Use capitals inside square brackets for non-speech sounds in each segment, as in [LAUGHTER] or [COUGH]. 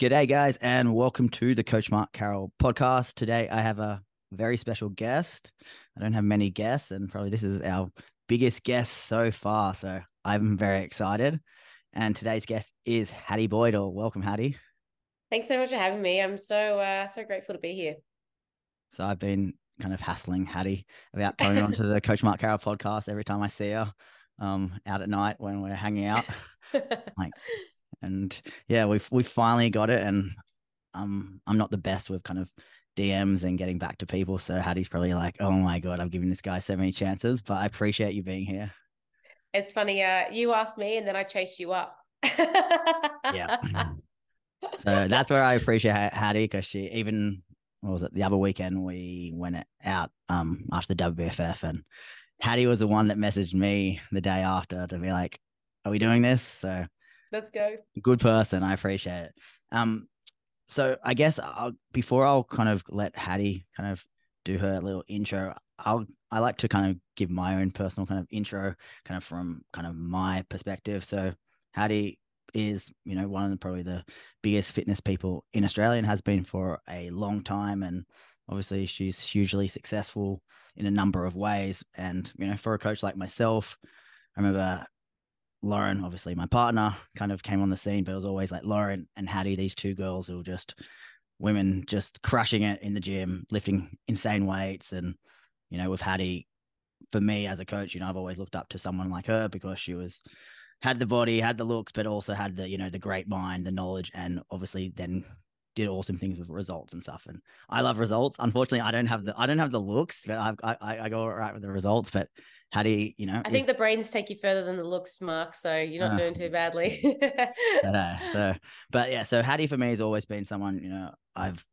G'day, guys, and welcome to the Coach Mark Carroll podcast. Today, I have a very special guest. I don't have many guests, and probably this is our biggest guest so far. So I'm very excited. And today's guest is Hattie Boydle. Welcome, Hattie. Thanks so much for having me. I'm so uh, so grateful to be here. So I've been kind of hassling Hattie about coming onto the Coach Mark Carroll podcast every time I see her um, out at night when we're hanging out. [LAUGHS] like and yeah, we've we finally got it. And um, I'm not the best with kind of DMs and getting back to people. So Hattie's probably like, oh my god, I've given this guy so many chances. But I appreciate you being here. It's funny. Uh, you asked me, and then I chased you up. yeah. [LAUGHS] So that's where I appreciate Hattie because she even what was it the other weekend we went out um after the WFF and Hattie was the one that messaged me the day after to be like, "Are we doing this?" So Let's go. Good person. I appreciate it. Um, so I guess I'll, before I'll kind of let Hattie kind of do her little intro, I'll I like to kind of give my own personal kind of intro, kind of from kind of my perspective. So Hattie is you know one of the probably the biggest fitness people in Australia and has been for a long time, and obviously she's hugely successful in a number of ways. And you know, for a coach like myself, I remember Lauren, obviously my partner, kind of came on the scene, but it was always like Lauren and Hattie, these two girls who were just women just crushing it in the gym, lifting insane weights. And, you know, with Hattie, for me as a coach, you know, I've always looked up to someone like her because she was had the body, had the looks, but also had the, you know, the great mind, the knowledge, and obviously then did awesome things with results and stuff. And I love results. Unfortunately, I don't have the I don't have the looks, but I I, I go right with the results. But how do you, you know? I think the brains take you further than the looks, Mark. So you're not uh, doing too badly. [LAUGHS] but, so, but yeah, so Hattie for me has always been someone, you know, I've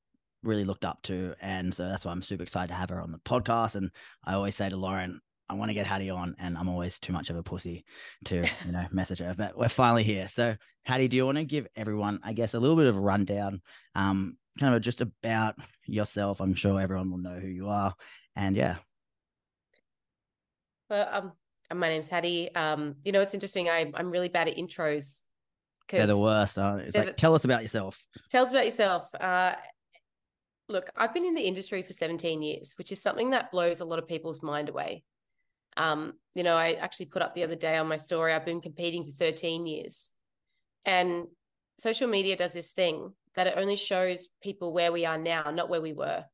really looked up to. And so that's why I'm super excited to have her on the podcast. And I always say to Lauren, I want to get Hattie on, and I'm always too much of a pussy to, you know, message her. But we're finally here. So, Hattie, do you want to give everyone, I guess, a little bit of a rundown, um, kind of just about yourself? I'm sure everyone will know who you are. And yeah, well, um, my name's Hattie. Um, you know, it's interesting. I, I'm really bad at intros. They're the worst. Huh? It's like, the, tell us about yourself. Tell us about yourself. Uh, look, I've been in the industry for 17 years, which is something that blows a lot of people's mind away. Um, you know, I actually put up the other day on my story, I've been competing for 13 years. And social media does this thing that it only shows people where we are now, not where we were.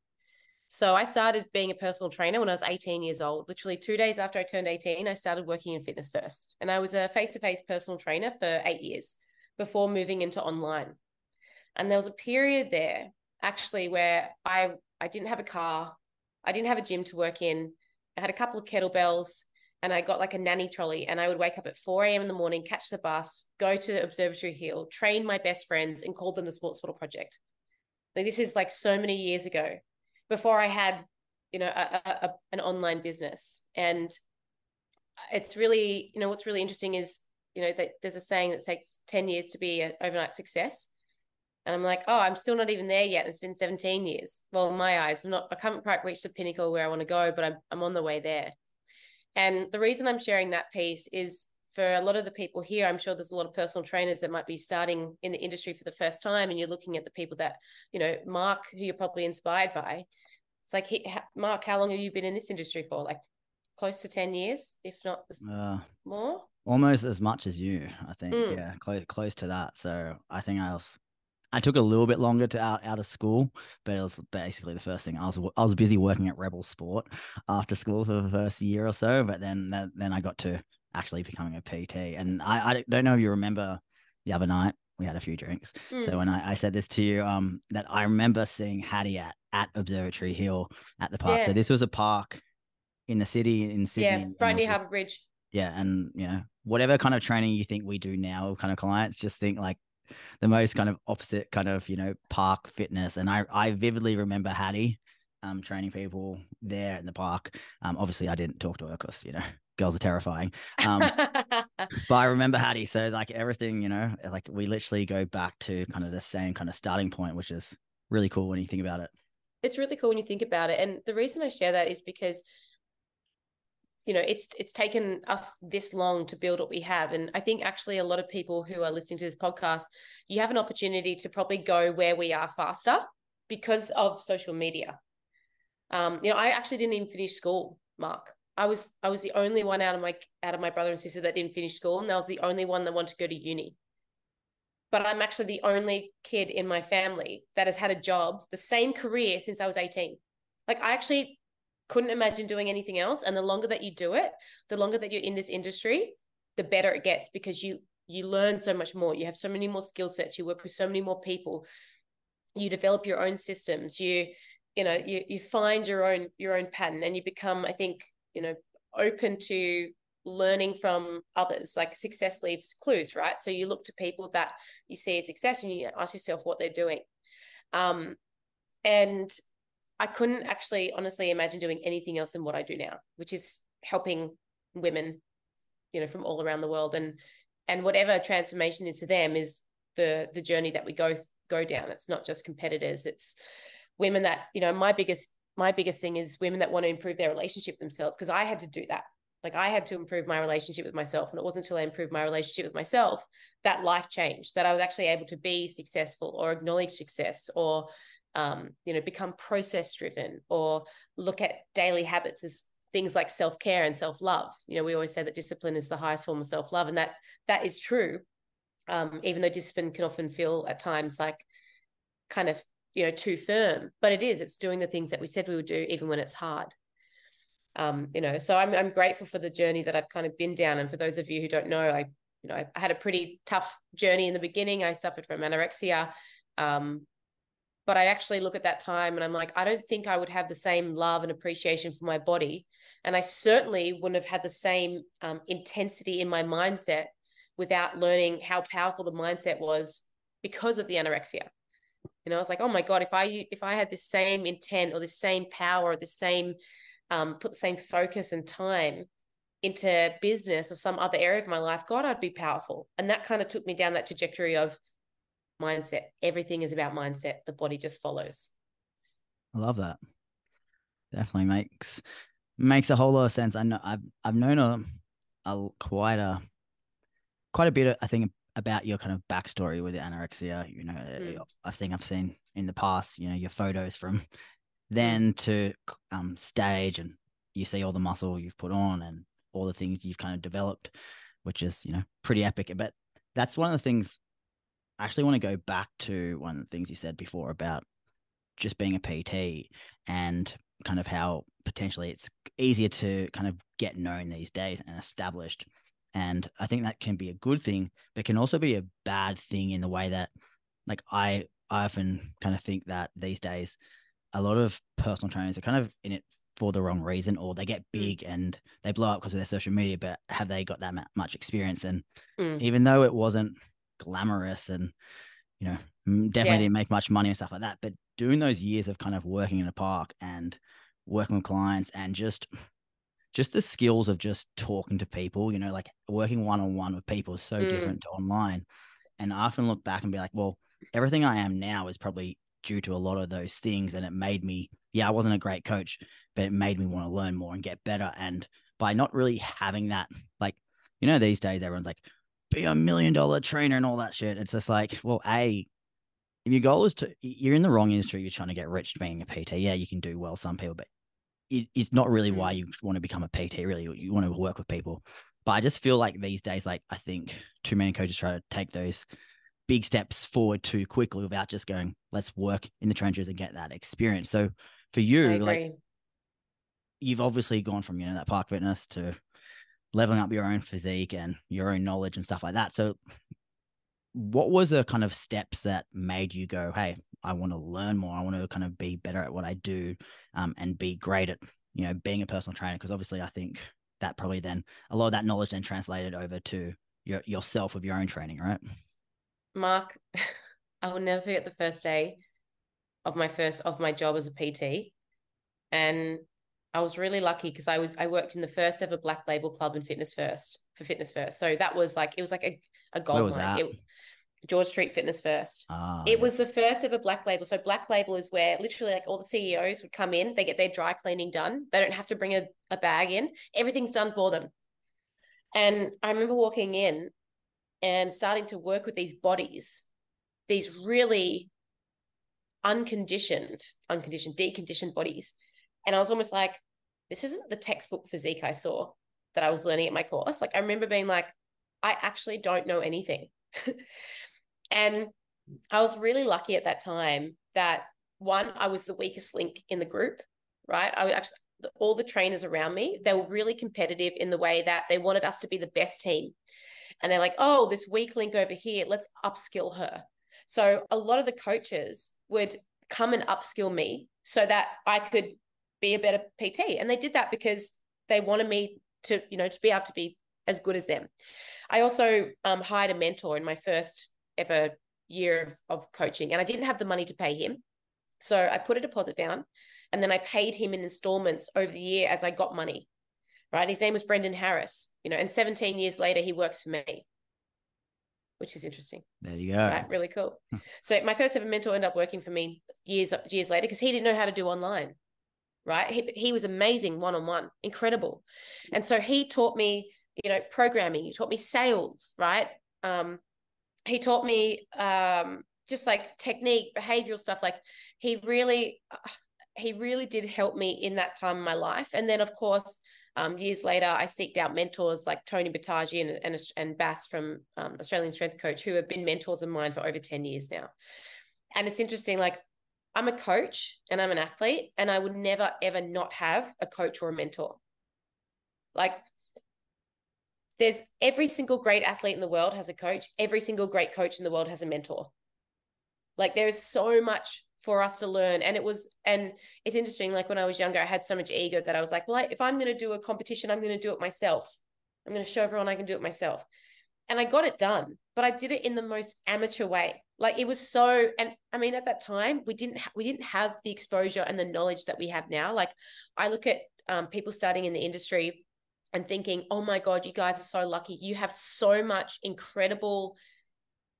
So I started being a personal trainer when I was 18 years old. Literally two days after I turned 18, I started working in fitness first. And I was a face to face personal trainer for eight years before moving into online. And there was a period there actually where I, I didn't have a car, I didn't have a gym to work in. I had a couple of kettlebells and I got like a nanny trolley and I would wake up at 4 a.m. in the morning, catch the bus, go to the Observatory Hill, train my best friends and call them the Sports Model Project. Like this is like so many years ago before I had, you know, a, a, an online business. And it's really, you know, what's really interesting is, you know, that there's a saying that takes 10 years to be an overnight success. And I'm like, oh, I'm still not even there yet. And it's been 17 years. Well, in my eyes, I'm not, I haven't quite reached the pinnacle where I want to go, but I'm, I'm on the way there. And the reason I'm sharing that piece is for a lot of the people here, I'm sure there's a lot of personal trainers that might be starting in the industry for the first time, and you're looking at the people that, you know, Mark, who you're probably inspired by. It's like, he, Mark, how long have you been in this industry for? Like close to 10 years, if not uh, more? Almost as much as you, I think. Mm. Yeah, close close to that. So I think I was I took a little bit longer to out, out of school, but it was basically the first thing. I was I was busy working at Rebel Sport after school for the first year or so, but then then I got to actually becoming a PT. And I, I don't know if you remember the other night we had a few drinks. Mm. So when I, I, said this to you, um, that I remember seeing Hattie at, at Observatory Hill at the park. Yeah. So this was a park in the city in Sydney. Yeah, right near Harbour Bridge. Yeah, and you know whatever kind of training you think we do now, kind of clients, just think like the most kind of opposite kind of you know park fitness. And I I vividly remember Hattie um, training people there in the park. Um, obviously, I didn't talk to her because you know [LAUGHS] girls are terrifying. Um, [LAUGHS] but I remember Hattie, so like everything, you know, like we literally go back to kind of the same kind of starting point, which is really cool when you think about it. It's really cool when you think about it, and the reason I share that is because you know it's it's taken us this long to build what we have and i think actually a lot of people who are listening to this podcast you have an opportunity to probably go where we are faster because of social media um, you know i actually didn't even finish school mark. I was i was the only one out of my out of my brother and sister that didn't finish school and i was the only one that wanted to go to uni. But i'm actually the only kid in my family that has had a job the same career since i was 18 like i actually couldn't imagine doing anything else and the longer that you do it the longer that you're in this industry the better it gets because you you learn so much more. You have so many more skill sets. You work with so many more people. You develop your own systems. You you know you you find your own your own pattern and you become i think you know open to learning from others like success leaves clues right so you look to people that you see as success and you ask yourself what they're doing um and I couldn't actually honestly imagine doing anything else than what I do now, which is helping women, you know, from all around the world. And and whatever transformation is to them is the the journey that we go go down. It's not just competitors. It's women that, you know, my biggest my biggest thing is women that want to improve their relationship themselves because I had to do that. Like I had to improve my relationship with myself. And it wasn't until I improved my relationship with myself that life changed, that I was actually able to be successful or acknowledge success or um, you know, become process driven or look at daily habits as things like self-care and self-love. You know, we always say that discipline is the highest form of self-love. And that that is true. Um, even though discipline can often feel at times like kind of, you know, too firm. But it is, it's doing the things that we said we would do, even when it's hard. Um, you know, so I'm I'm grateful for the journey that I've kind of been down. And for those of you who don't know, I, you know, I had a pretty tough journey in the beginning. I suffered from anorexia. Um, but I actually look at that time and I'm like, I don't think I would have the same love and appreciation for my body. And I certainly wouldn't have had the same um, intensity in my mindset without learning how powerful the mindset was because of the anorexia. You know, I was like, oh my God, if I if I had the same intent or the same power or the same um, put the same focus and time into business or some other area of my life, God, I'd be powerful. And that kind of took me down that trajectory of mindset. Everything is about mindset. The body just follows. I love that. Definitely makes makes a whole lot of sense. I know I've I've known a, a quite a quite a bit. Of, I think about your kind of backstory with the anorexia. You know, mm. I think I've seen in the past. You know, your photos from [LAUGHS] then to um stage, and you see all the muscle you've put on and all the things you've kind of developed, which is you know pretty epic. But that's one of the things I actually want to go back to one of the things you said before about just being a PT and kind of how potentially it's easier to kind of get known these days and established. And I think that can be a good thing, but can also be a bad thing in the way that, like, I, I often kind of think that these days, a lot of personal trainers are kind of in it for the wrong reason, or they get mm. big and they blow up because of their social media, but have they got that much experience? And mm. even though it wasn't glamorous and you know definitely yeah. didn't make much money and stuff like that but doing those years of kind of working in a park and working with clients and just just the skills of just talking to people you know like working one-on-one with people is so mm. different to online and i often look back and be like well everything i am now is probably due to a lot of those things and it made me yeah i wasn't a great coach but it made me want to learn more and get better and by not really having that like you know these days everyone's like be a million dollar trainer and all that shit. It's just like, well, A, if your goal is to, you're in the wrong industry, you're trying to get rich being a PT. Yeah, you can do well, some people, but it, it's not really why mm. you want to become a PT, really. You want to work with people. But I just feel like these days, like, I think too many coaches try to take those big steps forward too quickly without just going, let's work in the trenches and get that experience. So for you, like, you've obviously gone from, you know, that park fitness to leveling up your own physique and your own knowledge and stuff like that. So, what was the kind of steps that made you go, "Hey, I want to learn more. I want to kind of be better at what I do, um, and be great at you know being a personal trainer"? Because obviously, I think that probably then a lot of that knowledge then translated over to your yourself with your own training, right? Mark, [LAUGHS] I will never forget the first day of my first of my job as a PT, and I was really lucky because I was I worked in the first ever Black Label Club in Fitness First for Fitness First. So that was like it was like a, a gold mine. It, George Street Fitness first. Ah, it yeah. was the first ever black label. So black label is where literally like all the CEOs would come in, they get their dry cleaning done. They don't have to bring a, a bag in. Everything's done for them. And I remember walking in and starting to work with these bodies, these really unconditioned, unconditioned, deconditioned bodies. And I was almost like, this isn't the textbook physique I saw that I was learning at my course. Like I remember being like, I actually don't know anything. [LAUGHS] and I was really lucky at that time that one, I was the weakest link in the group, right? I actually all the trainers around me, they were really competitive in the way that they wanted us to be the best team. And they're like, oh, this weak link over here, let's upskill her. So a lot of the coaches would come and upskill me so that I could be a better PT. And they did that because they wanted me to, you know, to be able to be as good as them. I also um, hired a mentor in my first ever year of, of coaching, and I didn't have the money to pay him. So I put a deposit down and then I paid him in installments over the year as I got money. Right. His name was Brendan Harris, you know, and 17 years later, he works for me, which is interesting. There you go. Right. Really cool. so my first ever mentor ended up working for me years, years later because he didn't know how to do online. Right. He, he was amazing one on one, incredible. And so he taught me, you know, programming, he taught me sales, right? Um, he taught me um, just like technique, behavioral stuff. Like he really, he really did help me in that time in my life. And then, of course, um, years later, I seeked out mentors like Tony Battaggi and, and, and Bas from um, Australian Strength Coach, who have been mentors of mine for over 10 years now. And it's interesting, like, I'm a coach and I'm an athlete, and I would never, ever not have a coach or a mentor. Like, there's every single great athlete in the world has a coach, every single great coach in the world has a mentor. Like, there is so much for us to learn. And it was, and it's interesting. Like when I was younger, I had so much ego that I was like, well, if I'm going to do a competition, I'm going to do it myself. I'm going to show everyone I can do it myself. And I got it done, but I did it in the most amateur way. Like it was so, and I mean, at that time, we didn't ha- we didn't have the exposure and the knowledge that we have now. Like I look at um, people starting in the industry and thinking, oh my god, you guys are so lucky. You have so much incredible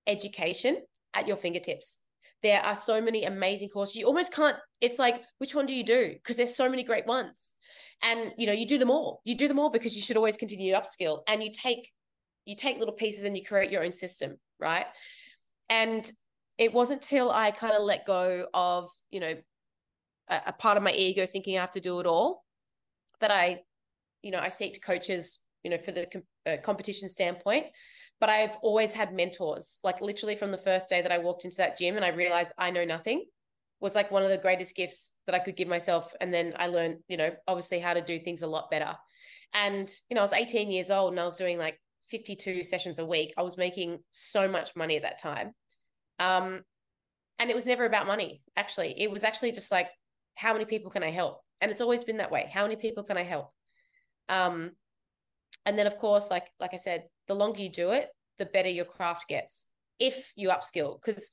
education at your fingertips there are so many amazing courses. You almost can't, it's like, which one do you do? Because there's so many great ones. And you know, you do them all. You do them all because you should always continue to upskill. And you take you take little pieces and you create your own system, right? And it wasn't till I kind of let go of, you know, a, a, part of my ego thinking I have to do it all that I, you know, I seek coaches, you know, for the com- uh, competition standpoint but I've always had mentors. Like literally from the first day that I walked into that gym and I realized I know nothing was like one of the greatest gifts that I could give myself. And then I learned, you know, obviously how to do things a lot better. And, you know, I was 18 years old and I was doing like 52 sessions a week. I was making so much money at that time. Um, and it was never about money, actually. It was actually just like, how many people can I help? And it's always been that way. How many people can I help? Um, and then of course, like like I said, the longer you do it, the better your craft gets if you upskill. Because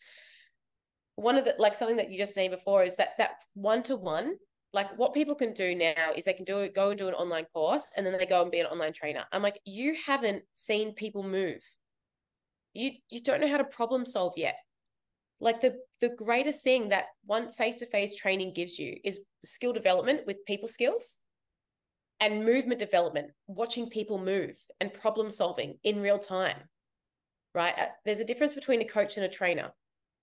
one of the like something that you just named before is that that one to one like what people can do now is they can do go and do an online course and then they go and be an online trainer. I'm like you haven't seen people move. You you don't know how to problem solve yet. Like the the greatest thing that one face-to-face training gives you is skill development with people skills and movement development, watching people move and problem solving in real time, right? Uh, there's a difference between a coach and a trainer,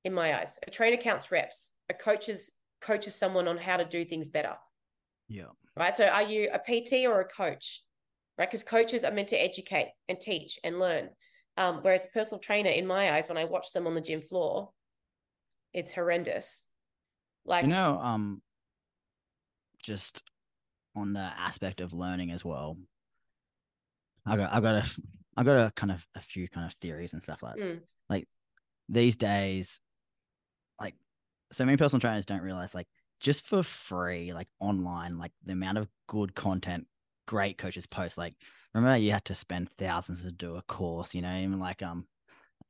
in my eyes. A trainer counts reps. A coach is coaches someone on how to do things better. Yeah. Right. So are you a PT or a coach? Right. Because coaches are meant to educate and teach and learn. Um, whereas a personal trainer, in my eyes, when I watch them on the gym floor, it's horrendous. Like you know, um, just on the aspect of learning as well. I got I got a I got a kind of a few kind of theories and stuff like mm. like these days, like so many personal trainers don't realize like just for free, like online, like the amount of good content great coaches post. Like remember you had to spend thousands to do a course, you know, even like um,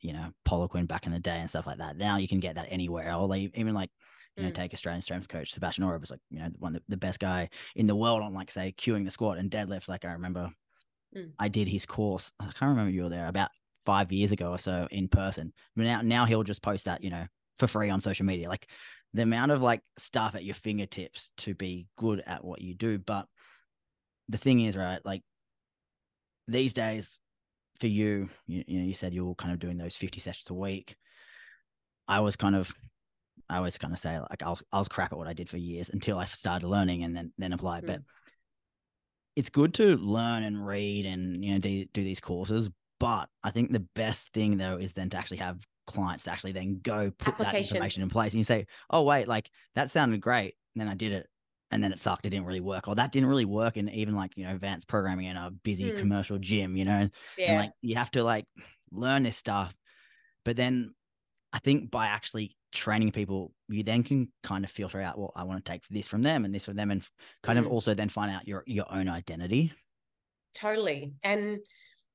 you know, Poliquin back in the day and stuff like that. Now you can get that anywhere. Or like, even like you know, mm. take Australian strength coach Sebastian Oreb was like, you know, one of the, best guy in the world on like say queuing the squat and deadlift. Like I remember mm. I did his course. I can't remember you were there about five years ago or so in person. But now now he'll just post that, you know, for free on social media. Like the amount of like stuff at your fingertips to be good at what you do. But the thing is, right, like these days for you, you, you know, you said you were kind of doing those 50 sessions a week. I was kind of I always kind of say like I was I was crap at what I did for years until I started learning and then then apply. Mm. But it's good to learn and read and you know do, do these courses. But I think the best thing though is then to actually have clients to actually then go put that information in place and you say, oh wait, like that sounded great. And then I did it and then it sucked. It didn't really work. Or that didn't really work in even like, you know, advanced programming in a busy mm. commercial gym, you know? Yeah. And like you have to like learn this stuff. But then I think by actually training people, you then can kind of filter out, well, I want to take this from them and this from them, and kind mm. of also then find out your your own identity. Totally, and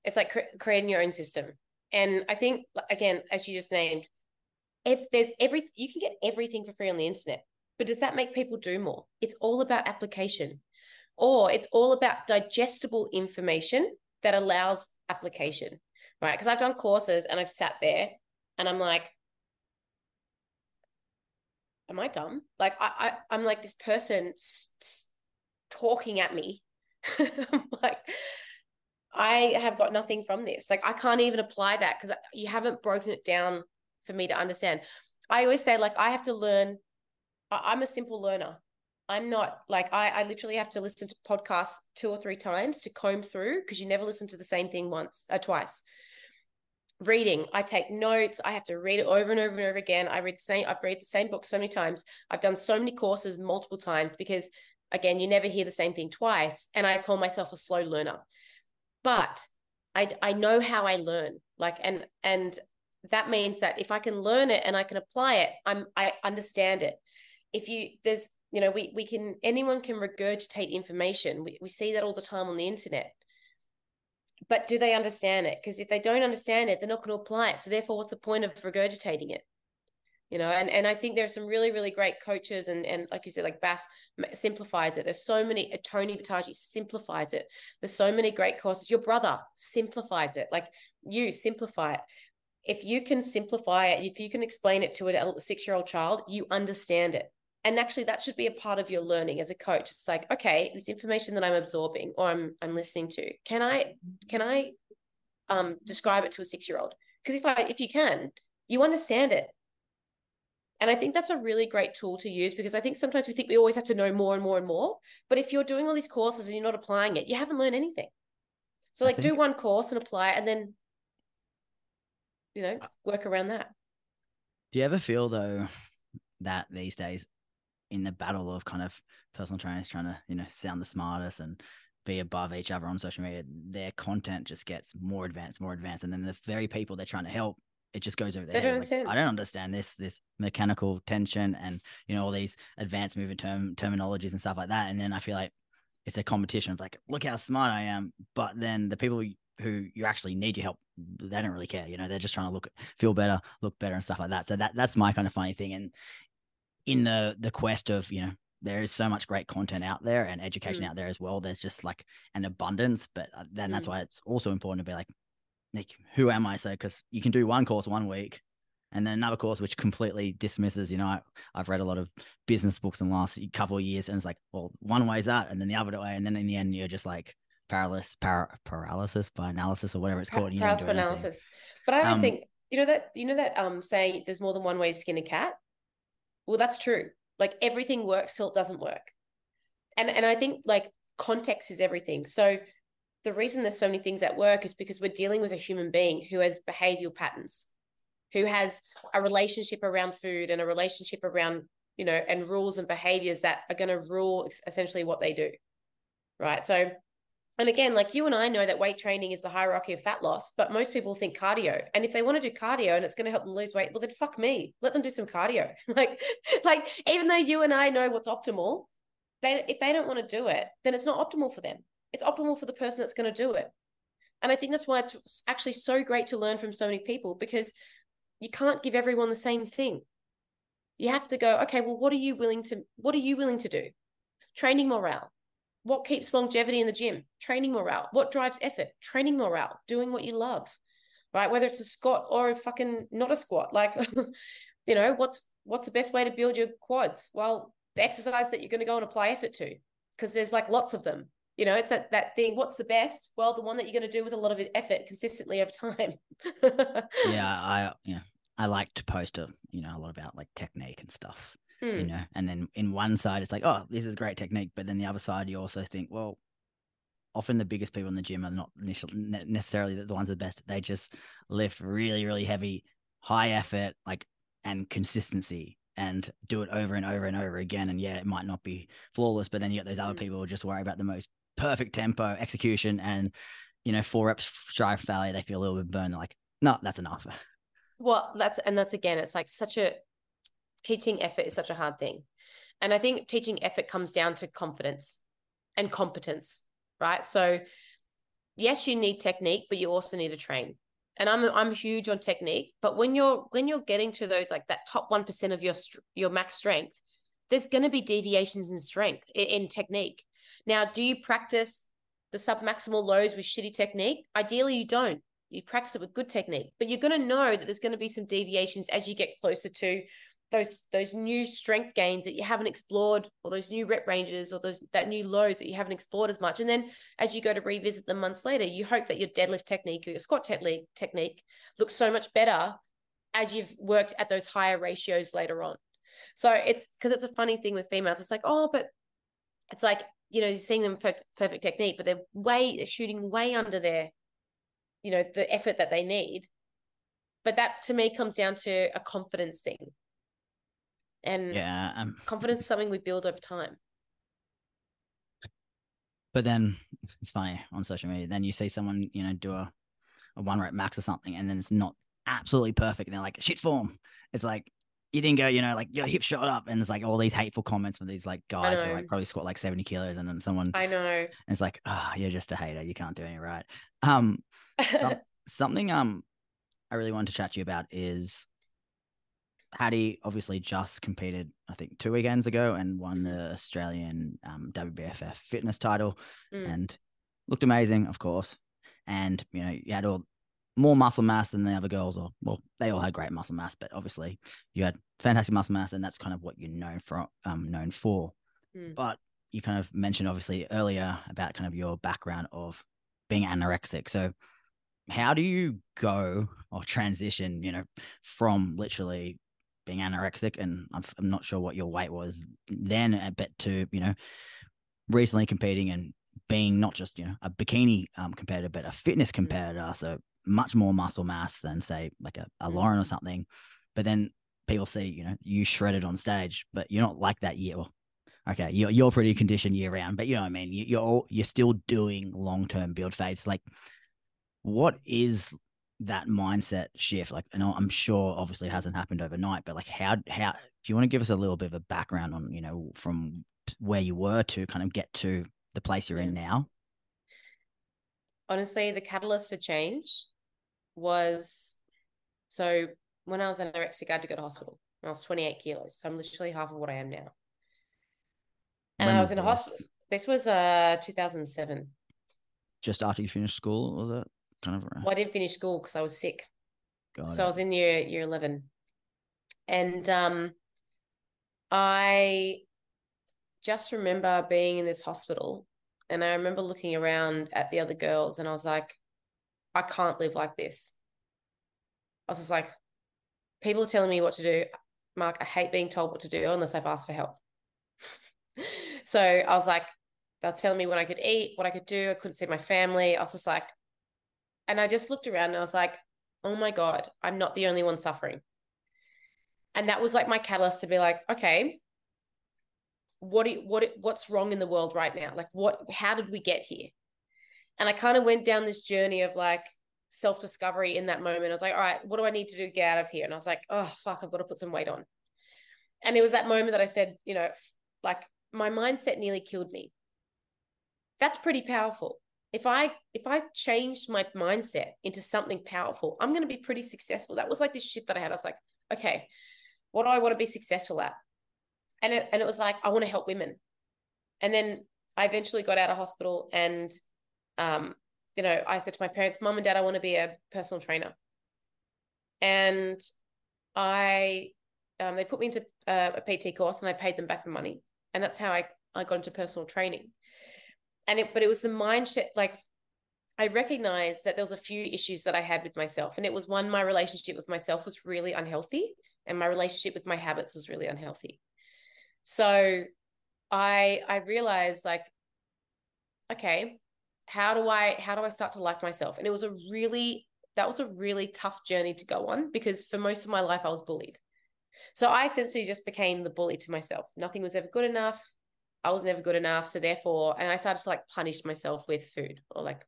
it's like cre- creating your own system. And I think again, as you just named, if there's every you can get everything for free on the internet, but does that make people do more? It's all about application, or it's all about digestible information that allows application, right? Because I've done courses and I've sat there and I'm like, am I dumb? Like I, I am like this person talking at me. [LAUGHS] Like, I have got nothing from this. Like I can't even apply that because you haven't broken it down for me to understand. I always say like I have to learn. I'm a simple learner. I'm not like I, I literally have to listen to podcasts two or three times to comb through because you never listen to the same thing once or uh, twice reading. I take notes. I have to read it over and over and over again. I read the same i've read the same book so many times. I've done so many courses multiple times because again you never hear the same thing twice and i call myself a slow learner. But i i know how i learn like and and that means that if i can learn it and i can apply it i'm i understand it. If you there's you know we we can anyone can regurgitate information. We, we see that all the time on the internet but do they understand it? Because if they don't understand it, they're not going to apply it. So therefore, what's the point of regurgitating it? You know, and, and I think there are some really, really great coaches and and like you said, like Bas simplifies it. There's so many uh, Tony Bataji simplifies it. There's so many great courses. Your brother simplifies it. Like you simplify it. If you can simplify it, if you can explain it to a six-year-old child, you understand it and actually that should be a part of your learning as a coach. It's like okay this information that i'm absorbing or i'm i'm listening to can i can i um describe it to a 6 year old because if i if you can you understand it. And i think that's a really great tool to use because i think sometimes we think we always have to know more and more and more. But if you're doing all these courses and you're not applying it you haven't learned anything. So like think... do one course and apply it and then you know work around that. Do you ever feel though that these days in the battle of kind of personal trainers trying to you know sound the smartest and be above each other on social media their content just gets more advanced more advanced and then the very people they're trying to help it just goes over there. Like, I don't understand this this mechanical tension and you know all these advanced movement term terminologies and stuff like that. And then I feel like it's a competition of like, look how smart I am. But then the people who you actually need your help, they don't really care. You know, they're just trying to look feel better, look better, and stuff like that. So that that's my kind of funny thing. And in the the quest of you know there is so much great content out there and education mm. out there as well. There's just like an abundance, but uh, then mm. that's why it's also important to be like, Nick, who am I? So because you can do one course one week, and then another course which completely dismisses. You know, I, have read a lot of business books in the last couple of years, and it's like, well, one way is that, and then the other way, and then in the end, you're just like paralysis, para, paralysis by analysis or whatever it's called. You paralysis by analysis. But I always um, think, you know that you know that um saying there's more than one way to skin a cat well that's true. Like everything works till it doesn't work. And and i think like context is everything. So the reason there's so many things at work is because we're dealing with a human being who has behavioral patterns who has a relationship around food and a relationship around you know and rules and behaviors that are going to rule essentially what they do right? So and again, like you and I know that weight training is the hierarchy of fat loss, but most people think cardio. And if they want to do cardio and it's going to help them lose weight, well then fuck me. Let them do some cardio. [LAUGHS] like, like even though you and I know what's optimal, they if they don't want to do it, then it's not optimal for them. It's optimal for the person that's going to do it. And I think that's why it's actually so great to learn from so many people because you can't give everyone the same thing. You have to go, okay, well, what are you willing to what are you willing to do? Training morale what keeps longevity in the gym? Training morale. What drives effort? Training morale. Doing what you love. right? Whether it's a squat or a fucking not a squat. Like, [LAUGHS] you know, what's what's the best way to build your quads? Well, the exercise that you're going to go and apply effort to, because there's like lots of them. You know, it's that that thing. What's the best? Well, the one that you're going to do with a lot of effort consistently over time. [LAUGHS] yeah, I yeah, I like to post a you know a lot about like technique and stuff. You Hmm. know, and then in one side it's like, oh, this is great technique, but then the other side you also think, well, often the biggest people in the gym are not necessarily the ones with the best. They just lift really, really heavy, high effort, like and consistency, and do it over and over and over again. And yeah, it might not be flawless, but then you got those other Mm. people who just worry about the most perfect tempo, execution, and you know, four reps shy failure, they feel a little bit burned. They're like, no, that's enough. Well, that's and that's again, it's like such a teaching effort is such a hard thing. And I think teaching effort comes down to confidence and competence, right? So yes, you need technique, but you also need to train. And I'm I'm huge on technique, but when you're when you're getting to those like that top 1% of your your max strength, there's going to be deviations in strength in technique. Now, do you practice the submaximal loads with shitty technique? Ideally, you don't you practice it with good technique but you're going to know that there's going to be some deviations as you get closer to those those new strength gains that you haven't explored or those new rep ranges or those that new loads that you haven't explored as much. And then as you go to revisit them months later you hope that your deadlift technique or your squat technique technique looks so much better as you've worked at those higher ratios later on. So it's because it's a funny thing with females. It's like oh but it's like you know you're seeing them perfect, perfect technique but they're way they're shooting way under their you know the effort that they need. But that to me comes down to a confidence thing and yeah, um, confidence is something we build over time But then it's funny on social media. Then you see someone, you know, do a, a one rep max or something, and then it's not absolutely perfect. And they're like, shit form. It's like you didn't go, you know, like your hip shot up, and it's like all these hateful comments from these like guys who like probably squat like seventy kilos, and then someone, i know and it's like, ah, you're just a hater. You can't do any right. Um, [LAUGHS] some- something um, I really wanted to chat to you about is Hattie obviously just competed, I think, two weekends ago and won the Australian um, WBFF fitness title Mm. and looked amazing, of course. And you know, you had all more muscle mass than the other girls, or well, they all had great muscle mass, but obviously you had fantastic muscle mass, and that's kind of what you're known for. Um, known for. Mm. But you kind of mentioned obviously earlier about kind of your background of being anorexic. So how do you go or transition, you know, from literally being anorexic and I'm, I'm not sure what your weight was then, uh, but to, you know, recently competing and being not just, you know, a bikini um, competitor, but a fitness competitor. So much more muscle mass than say like a, a Mm. Lauren or something. But then people see, you know, you shredded on stage, but you're not like that year. Well, okay, you're, you're pretty conditioned year round, but you know what I mean? You, you're, all- you're still doing long-term build phase. Like what is that mindset shift like and i'm sure obviously it hasn't happened overnight but like how how do you want to give us a little bit of a background on you know from where you were to kind of get to the place you're in now? Honestly the catalyst for change was so when i was anorexic i had to go to hospital. I was 28 kilos so i'm literally half of what i am now. And When i was in a hospital this was uh 2007 just after you finished school was it kind of well i didn't finish school because i was sick got so I was in year year eleven, and um, I just remember being in this hospital, and I remember looking around at the other girls, and I was like, I can't live like this. I was just like, people are telling me what to do. Mark, I hate being told what to do unless I've asked for help. [LAUGHS] so I was like, they're telling me what I could eat, what I could do. I couldn't see my family. I was just like, and I just looked around and I was like, oh my God, I'm not the only one suffering. And that was like my catalyst to be like, okay, what what what's wrong in the world right now? Like what how did we get here? And I kind of went down this journey of like self-discovery in that moment. I was like, all right, what do I need to do to get out of here? And I was like, oh fuck, I've got to put some weight on. And it was that moment that I said, you know, like my mindset nearly killed me. That's pretty powerful if i if i changed my mindset into something powerful i'm going to be pretty successful. That was like this shift that i had. I was like okay what do i want to be successful at? And it, and it was like i want to help women. And then i eventually got out of hospital and um you know i said to my parents mom and dad i want to be a personal trainer. And I um, they put me into uh, a PT course and I paid them back the money. And that's how I, I got into personal training. And it, but it was the mindset, like I recognized that there was a few issues that I had with myself. And it was one, my relationship with myself was really unhealthy and my relationship with my habits was really unhealthy. So I, I realized like, okay, how do I, how do I start to like myself? And it was a really, that was a really tough journey to go on because for most of my life I was bullied. So I essentially just became the bully to myself. Nothing was ever good enough. I was never good enough. So therefore, and I started to like punish myself with food or like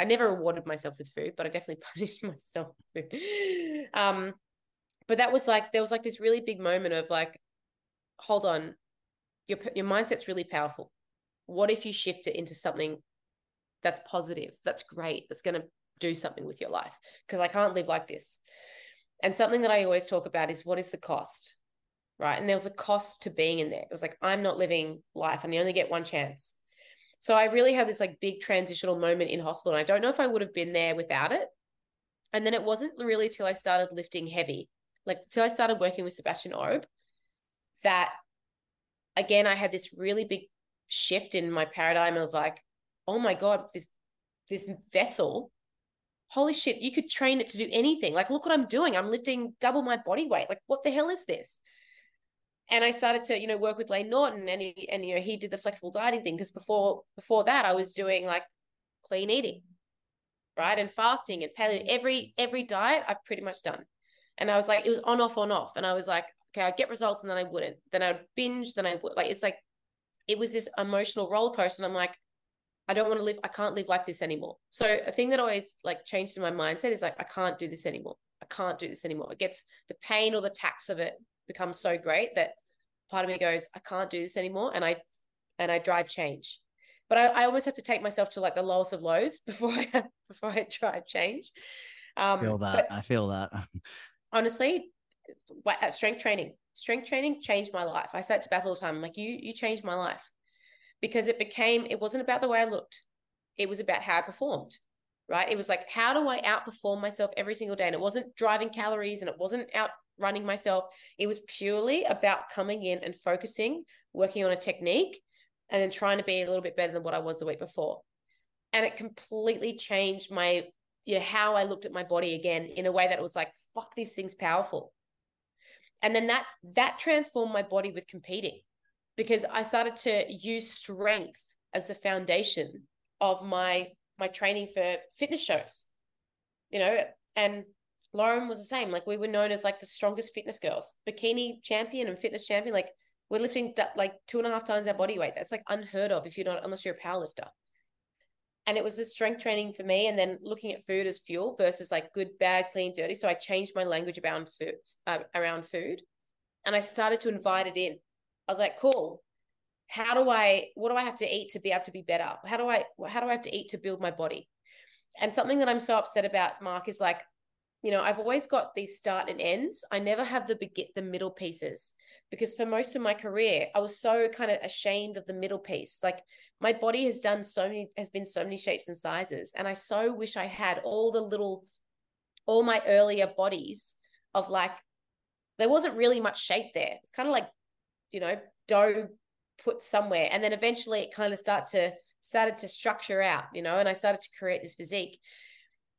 I never rewarded myself with food, but I definitely [LAUGHS] punished myself with food. Um, but that was like there was like this really big moment of like, hold on, your your mindset's really powerful. What if you shift it into something that's positive, that's great, that's going to do something with your life? Because I can't live like this. And something that I always talk about is what is the cost? Right. And there was a cost to being in there. It was like, I'm not living life and you only get one chance. So I really had this like big transitional moment in hospital. And I don't know if I would have been there without it. And then it wasn't really till I started lifting heavy, like till I started working with Sebastian Oreb, that again, I had this really big shift in my paradigm of like, oh my God, this this vessel holy shit, you could train it to do anything. Like, look what I'm doing. I'm lifting double my body weight. Like, what the hell is this? And I started to, you know, work with Layne Norton and he, and, you know, he did the flexible dieting thing. Cause before, before that I was doing like clean eating, right. And fasting and paleo, mm. every, every diet I've pretty much done. And I was like, it was on, off, on, off. And I was like, okay, I'd get results and then I wouldn't. Then I'd binge, then I would like, it's like, it was this emotional roller coaster. And I'm like, I don't want to live, I can't live like this anymore. So a thing that always like changed in my mindset is like, I can't do this anymore. I can't do this anymore. It gets the pain or the tax of it becomes so great that part of me goes, I can't do this anymore. And I, and I drive change. But I, I almost have to take myself to like the lowest of lows [LAUGHS] before I, before I drive change. Um, I feel that. I feel that. honestly, at strength training, strength training changed my life. I say it to Beth all the time, I'm like, you, you changed my life because it became it wasn't about the way I looked. It was about how I performed. Right? It was like how do I outperform myself every single day? And it wasn't driving calories and it wasn't out running myself. It was purely about coming in and focusing, working on a technique and then trying to be a little bit better than what I was the week before. And it completely changed my you know how I looked at my body again in a way that it was like fuck this thing's powerful. And then that that transformed my body with competing because I started to use strength as the foundation of my my training for fitness shows. You know, and Lauren was the same. Like we were known as like the strongest fitness girls, bikini champion and fitness champion. Like we're lifting like two and a half times our body weight. That's like unheard of if you're not unless you're a power lifter. And it was the strength training for me, and then looking at food as fuel versus like good, bad, clean, dirty. So I changed my language around food, uh, around food, and I started to invite it in I was like, cool. How do I, what do I have to eat to be able to be better? How do I, how do I have to eat to build my body? And something that I'm so upset about, Mark, is like, you know, I've always got these start and ends. I never have the begin the middle pieces because for most of my career, I was so kind of ashamed of the middle piece. Like my body has done so many, has been so many shapes and sizes. And I so wish I had all the little, all my earlier bodies of like, there wasn't really much shape there. It's kind of like you know, dough put somewhere. And then eventually it kind of start to started to structure out, you know, and I started to create this physique.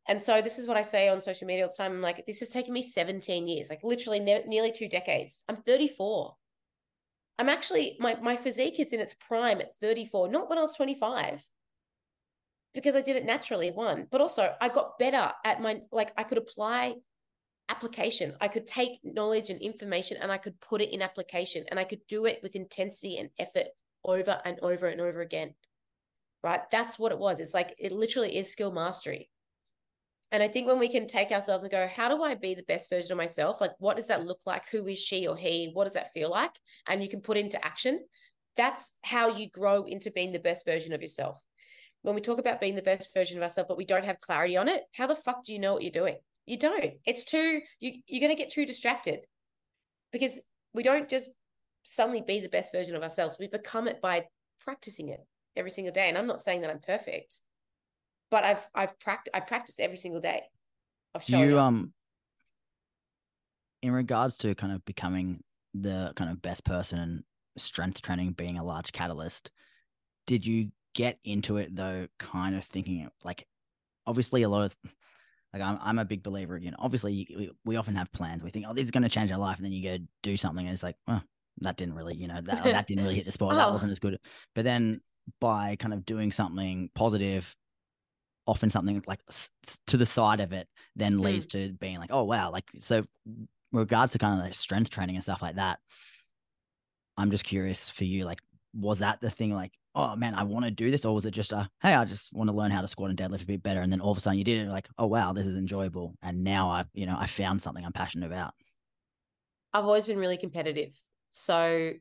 And so this is what I say on social media all the time. I'm like, this has taken me 17 years, like literally ne- nearly two decades. I'm 34. I'm actually my my physique is in its prime at 34, not when I was 25. Because I did it naturally, one, but also I got better at my like I could apply application. I could take knowledge and information and I could put it in application and I could do it with intensity and effort over and over and over again. Right? That's what it was. It's like it literally is skill mastery. And I think when we can take ourselves and go, how do I be the best version of myself? Like, what does that look like? Who is she or he? What does that feel like? And you can put into action. That's how you grow into being the best version of yourself. When we talk about being the best version of ourselves, but we don't have clarity on it, how the fuck do you know what you're doing? You don't. It's too you you're going to get too distracted because we don't just suddenly be the best version of ourselves. We become it by practicing it every single day. And I'm not saying that I'm perfect, but I've I've practiced I practice every single day. Of showing you up. um in regards to kind of becoming the kind of best person and strength training being a large catalyst, did you get into it though, kind of thinking like, obviously a lot of like I'm, I'm a big believer you know obviously we, we often have plans we think oh this is going to change our life and then you go do something and it's like oh that didn't really you know that, that [LAUGHS] didn't really hit the spot oh. that wasn't as good but then by kind of doing something positive often something like to the side of it then mm. leads to being like oh wow like so regards to kind of like strength training and stuff like that i'm just curious for you like was that the thing like oh man i want to do this or was it just a hey i just want to learn how to squat and deadlift a bit better and then all of a sudden you did it like oh wow this is enjoyable and now i you know i found something i'm passionate about i've always been really competitive so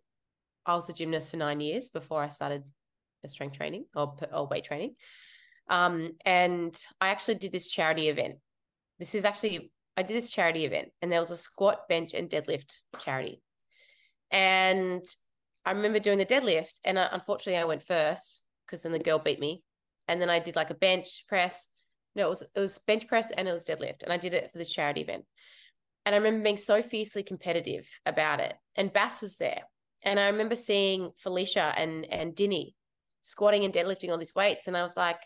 i was a gymnast for nine years before i started strength training or, or weight training um, and i actually did this charity event this is actually i did this charity event and there was a squat bench and deadlift charity and I remember doing the deadlift, and uh, unfortunately, I went first because then the girl beat me. And then I did like a bench press. No, it was it was bench press and it was deadlift, and I did it for this charity event. And I remember being so fiercely competitive about it. And Bas was there, and I remember seeing Felicia and and Dinny squatting and deadlifting all these weights, and I was like,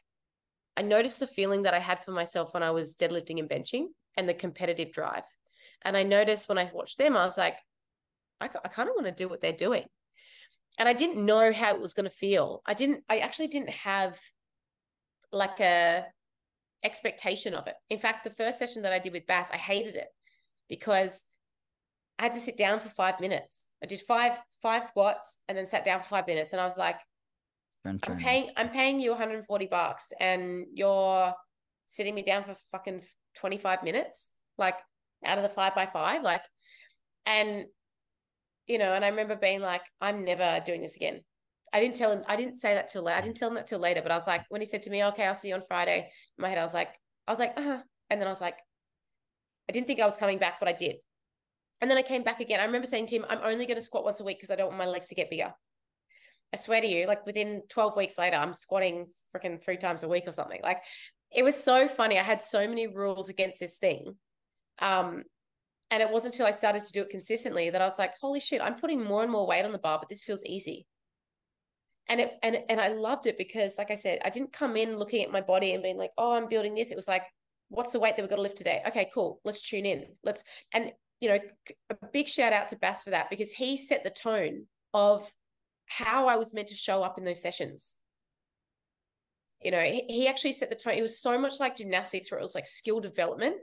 I noticed the feeling that I had for myself when I was deadlifting and benching, and the competitive drive. And I noticed when I watched them, I was like, I, I kind of want to do what they're doing and I didn't know how it was going to feel. I didn't, I actually didn't have like a expectation of it. In fact, the first session that I did with Bas, I hated it because I had to sit down for five minutes. I did five five squats and then sat down for five minutes, and I was like, I'm paying I'm paying you 140 bucks, and you're sitting me down for fucking 25 minutes, like out of the five by five, like, and you know, and I remember being like, I'm never doing this again. I didn't tell him, I didn't say that till later. I didn't tell him that till later, but I was like, when he said to me, okay, I'll see you on Friday, in my head, I was like, I was like, uh-huh. And then I was like, I didn't think I was coming back, but I did. And then I came back again. I remember saying to him, I'm only going to squat once a week because I don't want my legs to get bigger. I swear to you, like within 12 weeks later, I'm squatting freaking three times a week or something. Like it was so funny. I had so many rules against this thing. Um, and it wasn't until I started to do it consistently that I was like, holy shit, I'm putting more and more weight on the bar, but this feels easy. And it and and I loved it because, like I said, I didn't come in looking at my body and being like, oh, I'm building this. It was like, what's the weight that we've got to lift today? Okay, cool. Let's tune in. Let's and you know, a big shout out to Bas for that because he set the tone of how I was meant to show up in those sessions. You know, he, actually set the tone. It was so much like gymnastics where it was like skill development.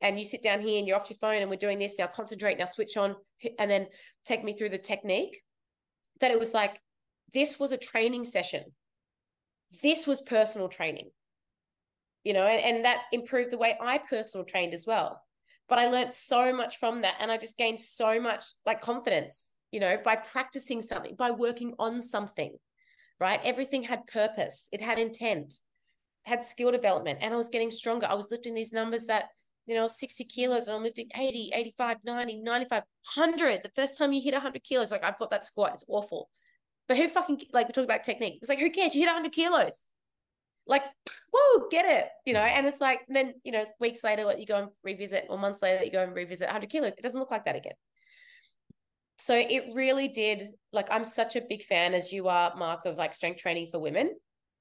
And you sit down here and you're off your phone and we're doing this now concentrate now switch on and then take me through the technique. That it was like this was a training session. This was personal training. You know and, and that improved the way i personal trained as well. But i learned so much from that and i just gained so much like confidence you know by practicing something by working on something right everything had purpose it had intent had skill development and i was getting stronger i was lifting these numbers that you know, 60 kilos and I'm lifting 80, 85, 90, 95, 100. The first time you hit 100 kilos, like I've got that squat, it's awful. But who fucking, like, we're talking about technique. It's like, who cares? You hit 100 kilos. Like, whoa, get it, you know? And it's like, then, you know, weeks later, what you go and revisit, or months later, you go and revisit 100 kilos. It doesn't look like that again. So it really did, like, I'm such a big fan, as you are, Mark, of like strength training for women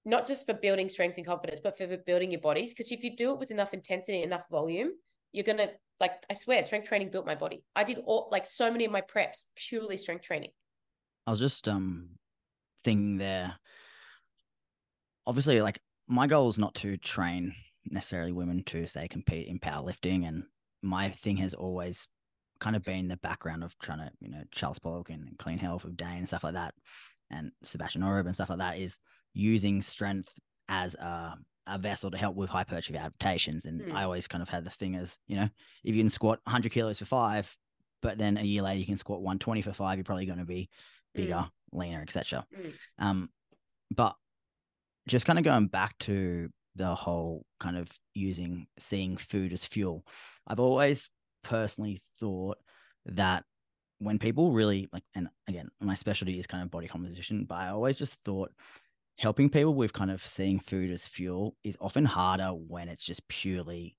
not just for building strength and confidence, but for building your bodies. Because if you do it with enough intensity, enough volume, you're gonna like I swear, strength training built my body. I did all like so many of my preps purely strength training. I was just um thinking there. Obviously, like my goal is not to train necessarily women to say compete in powerlifting, and my thing has always kind of been the background of trying to, you know, Charles Poliquin and clean health of Dane and stuff like that, and Sebastian Oreb and stuff like that is using strength as a, a vessel to help with hypertrophy adaptations. And mm. I always kind of had the thing as, you know, if you can squat 100 kilos for five, but then a year later you can squat 120 for five, you're probably going to be bigger, mm. leaner, etc. Mm. Um, but just kind of going back to the whole kind of using seeing food as fuel, I've always personally thought that when people really like, and again, my specialty is kind of body composition, but I always just thought helping people with kind of seeing food as fuel is often harder when it's just purely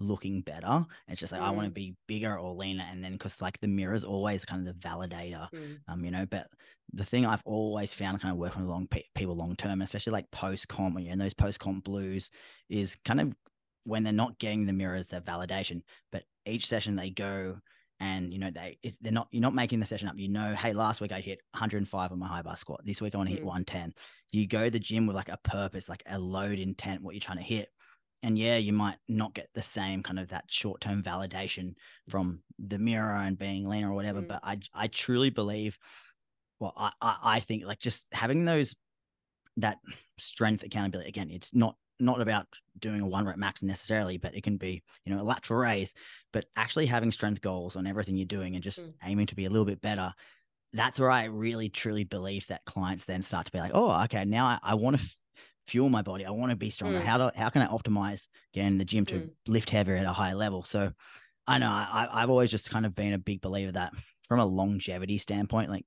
looking better. It's just like I want to Mm. be bigger or leaner, and then because like the mirror is always kind of the validator, Mm. um, you know. But the thing I've always found kind of working with long pe- people long term, especially like post comp, you know, those post comp blues, is kind of when they're not getting the mirror as their validation, but each session they go and you know they they're not you're not making the session up. You know, hey, last week I hit 105 on my high bar squat. This week I want to hit Mm. 110. You go to the gym with like a purpose, like a load intent, what you're trying to hit. And yeah, you might not get the same kind of that short term validation from the mirror and being leaner or whatever. Mm. But I I truly believe, well, I, I I think like just having those that strength accountability again, it's not not about doing a one rep max necessarily, but it can be, you know, a lateral raise, but actually having strength goals on everything you're doing and just Mm. aiming to be a little bit better. That's where I really truly believe that clients then start to be like, oh, okay, now I, I want to f- fuel my body. I want to be stronger. Mm. How do how can I optimize getting in the gym to Mm. lift heavier at a higher level? So I know I, I've always just kind of been a big believer that from a longevity standpoint, like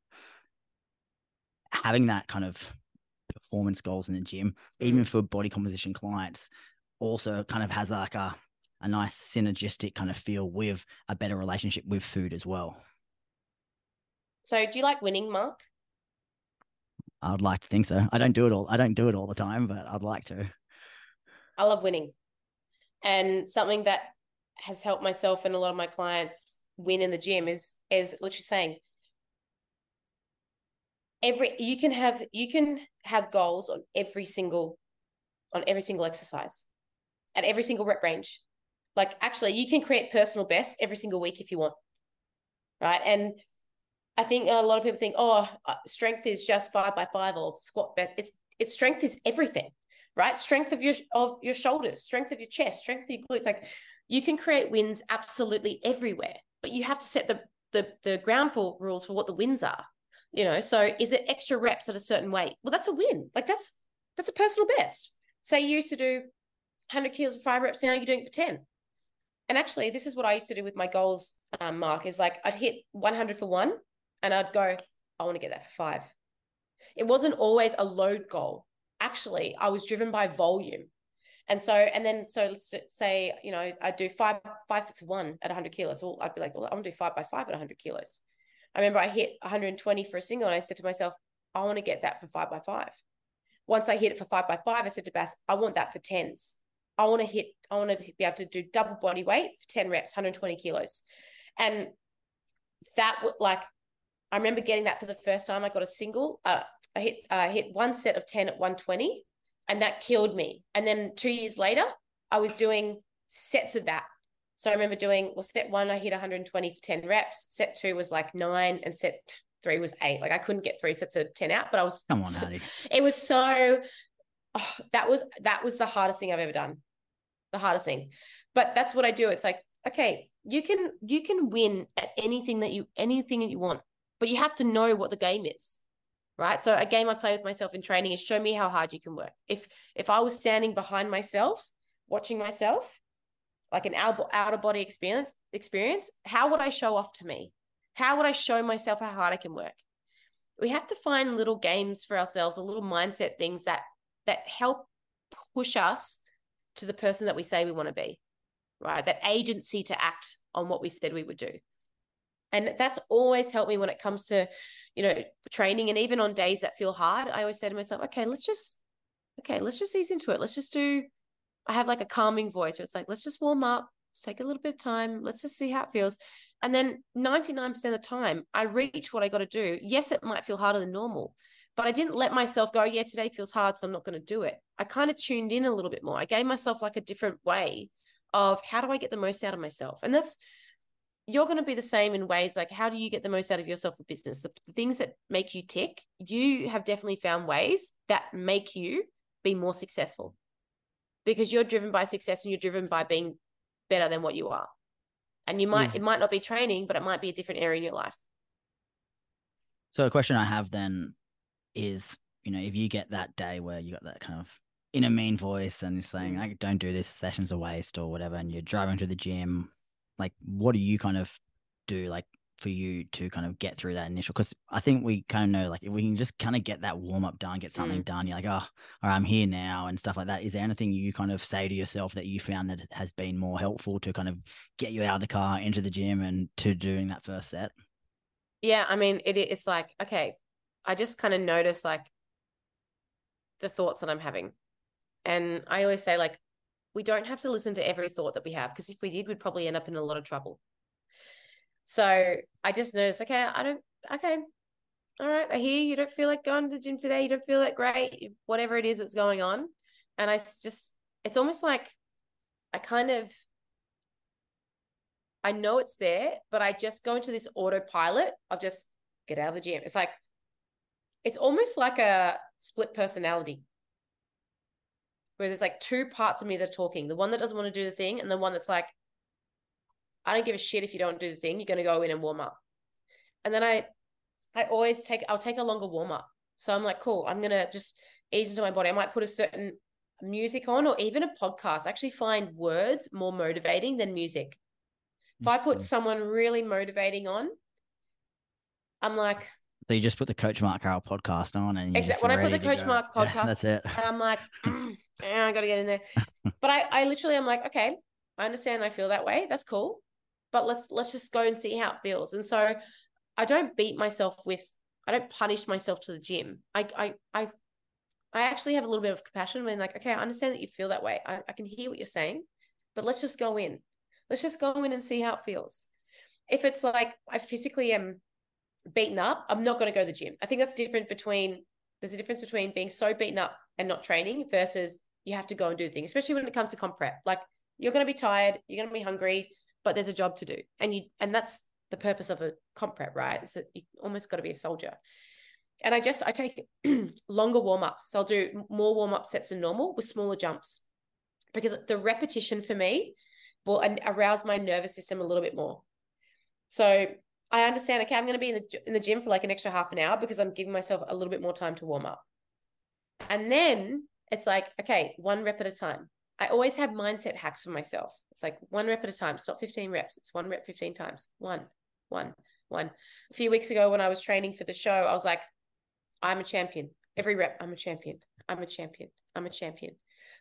having that kind of performance goals in the gym, even mm. for body composition clients, also kind of has like a a nice synergistic kind of feel with a better relationship with food as well. So, do you like winning, Mark? I would like to think so. I don't do it all. I don't do it all the time, but I'd like to. I love winning. And something that has helped myself and a lot of my clients win in the gym is is literally saying every you can have you can have goals on every single on every single exercise at every single rep range. Like actually you can create personal best every single week if you want. Right? And I think a lot of people think, oh, uh, strength is just five by five or squat. But it's it's strength is everything, right? Strength of your of your shoulders, strength of your chest, strength of your glutes. Like you can create wins absolutely everywhere, but you have to set the the the ground for rules for what the wins are. You know, so is it extra reps at a certain weight? Well, that's a win. Like that's that's a personal best. Say you used to do 100 kilos for five reps, now you're doing it for 10. And actually, this is what I used to do with my goals, um, Mark, is like I'd hit 100 for one and I'd go, I want to get that for five. It wasn't always a load goal. Actually, I was driven by volume. And so, and then, so let's say, you know, I do five, five sets of one at 100 kilos. Well, I'd be like, well, I want to do five by five at 100 kilos. I remember I hit 120 for a single and I said to myself, I want to get that for five by five. Once I hit it for five by five, I said to Bas, I want that for tens. I want to hit, I want to be able to do double body weight for 10 reps, 120 kilos. And that would like, I remember getting that for the first time. I got a single. Uh, I hit, uh, hit one set of 10 at 120 and that killed me. And then two years later, I was doing sets of that. So I remember doing, well, step one, I hit 120 for 10 reps. Set two was like nine and set three was eight. Like I couldn't get three sets of 10 out, but I was, Come on, Hattie. it was so, oh, that was, that was the hardest thing I've ever done. The hardest thing. But that's what I do. It's like, okay, you can, you can win at anything that you, anything that you want, but you have to know what the game is right so a game i play with myself in training is show me how hard you can work if if i was standing behind myself watching myself like an out, outer body experience experience how would i show off to me? How would i show myself how hard i can work? We have to find little games for ourselves or little mindset things that that help push us to the person that we say we want to be right? That agency to act on what we said we would do. And that's always helped me when it comes to you know training and even on days that feel hard i always say to myself okay let's just okay let's just ease into it. Let's just do i have like a calming voice where it's like let's just warm up just take a little bit of time let's just see how it feels. And then 99% of the time i reach what i got to do. Yes it might feel harder than normal but i didn't let myself go yeah today feels hard so i'm not going to do it. I kind of tuned in a little bit more. I gave myself like a different way of how do i get the most out of myself? And that's you're going to be the same in ways like how do you get the most out of yourself for business? The, the, things that make you tick you have definitely found ways that make you be more successful because you're driven by success and you're driven by being better than what you are and you might Yes. it might not be training but it might be a different area in your life So a question I have then is, you know, if you get that day where you got that kind of inner mean voice and you're saying, Mm. I don't do this, session's a waste or whatever, and you're driving to the gym, like what do you kind of do like for you to kind of get through that initial? Because I think we kind of know, like, if we can just kind of get that warm up done, get something mm. done, you're like, oh, all right, I'm here now, and stuff like that. Is there anything you kind of say to yourself that you found that has been more helpful to kind of get you out of the car, into the gym, and to doing that first set? Yeah, I mean, it, it's like, okay, I just kind of notice like the thoughts that I'm having. And I always say, like, we don't have to listen to every thought that we have because if we did, we'd probably end up in a lot of trouble. So I just noticed, okay, I don't, okay, all right, I hear you don't feel like going to the gym today. You don't feel that great, whatever it is that's going on. And I just, it's almost like I kind of, I know it's there, but I just go into this autopilot of just get out of the gym. It's like, it's almost like a split personality where there's like two parts of me that are talking the one that doesn't want to do the thing and the one that's like i don't give a shit if you don't do the thing you're going to go in and warm up and then i i always take i'll take a longer warm up so i'm like cool i'm going to just ease into my body i might put a certain music on or even a podcast I actually find words more motivating than music if i put someone really motivating on i'm like so you just put the Coach Mark Carroll podcast on, and exactly when I put the Coach go. Mark podcast, yeah, that's it. And I'm like, [LAUGHS] mm, I got to get in there. [LAUGHS] but I, I literally, I'm like, okay, I understand. I feel that way. That's cool. But let's let's just go and see how it feels. And so, I don't beat myself with. I don't punish myself to the gym. I I I I actually have a little bit of compassion when like, okay, I understand that you feel that way. I, I can hear what you're saying, but let's just go in. Let's just go in and see how it feels. If it's like I physically am beaten up, I'm not going to go to the gym. I think that's different between there's a difference between being so beaten up and not training versus you have to go and do things, especially when it comes to comp prep. Like you're going to be tired, you're going to be hungry, but there's a job to do, and you and that's the purpose of a comp prep, right? It's that you almost got to be a soldier. And I just I take [CLEARS THROAT] longer warm ups. So I'll do more warm up sets than normal with smaller jumps because the repetition for me will arouse my nervous system a little bit more. So I understand, okay, I'm going to be in the, in the gym for like an extra half an hour because I'm giving myself a little bit more time to warm up. And then it's like, okay, one rep at a time. I always have mindset hacks for myself. It's like one rep at a time. It's not 15 reps. It's one rep 15 times. One, one, one. A few weeks ago when I was training for the show, I was like, I'm a champion. Every rep, I'm a champion. I'm a champion. I'm a champion.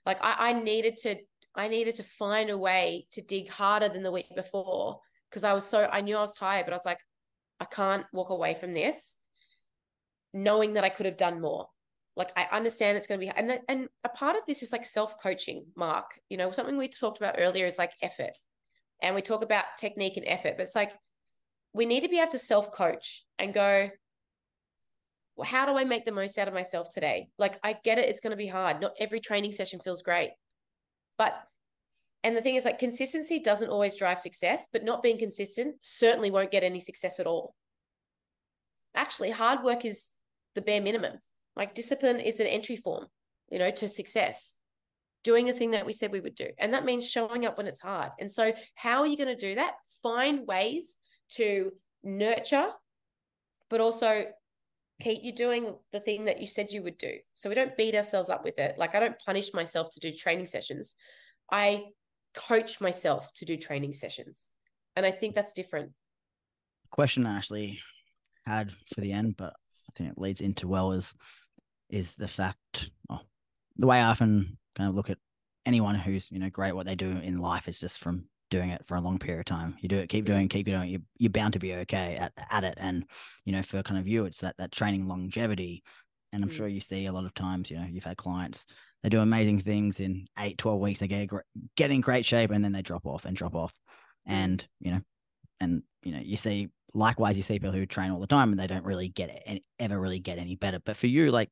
Like I, I needed to, I needed to find a way to dig harder than the week before because I was so I knew I was tired, but I was like, I can't walk away from this, knowing that I could have done more. Like I understand it's going to be, and and a part of this is like self coaching. Mark, you know, something we talked about earlier is like effort, and we talk about technique and effort, but it's like we need to be able to self coach and go. Well, how do I make the most out of myself today? Like I get it, it's going to be hard. Not every training session feels great, but and the thing is, like, consistency doesn't always drive success, but not being consistent certainly won't get any success at all. Actually, hard work is the bare minimum. Like, discipline is an entry form, you know, to success. Doing the thing that we said we would do. And that means showing up when it's hard. And so, how are you going to do that? Find ways to nurture, but also keep you doing the thing that you said you would do. So we don't beat ourselves up with it. Like I don't punish myself to do training sessions. I coach myself to do training sessions. And I think that's different. Question Ashley had for the end, but I think it leads into well is is the fact oh, the way I often kind of look at anyone who's, you know, great what they do in life is just from doing it for a long period of time. You do it, keep doing, keep doing it. You're, you're bound to be okay at, at it. And, you know, for kind of you, it's that, that training longevity. And I'm mm. sure you see a lot of times, you know, you've had clients they do amazing things in eight, 12 weeks. They get, get in great shape and then they drop off and drop off. And, you know, and, you know, you see, likewise, you see people who train all the time and they don't really get it, and ever really get any better. But for you, like,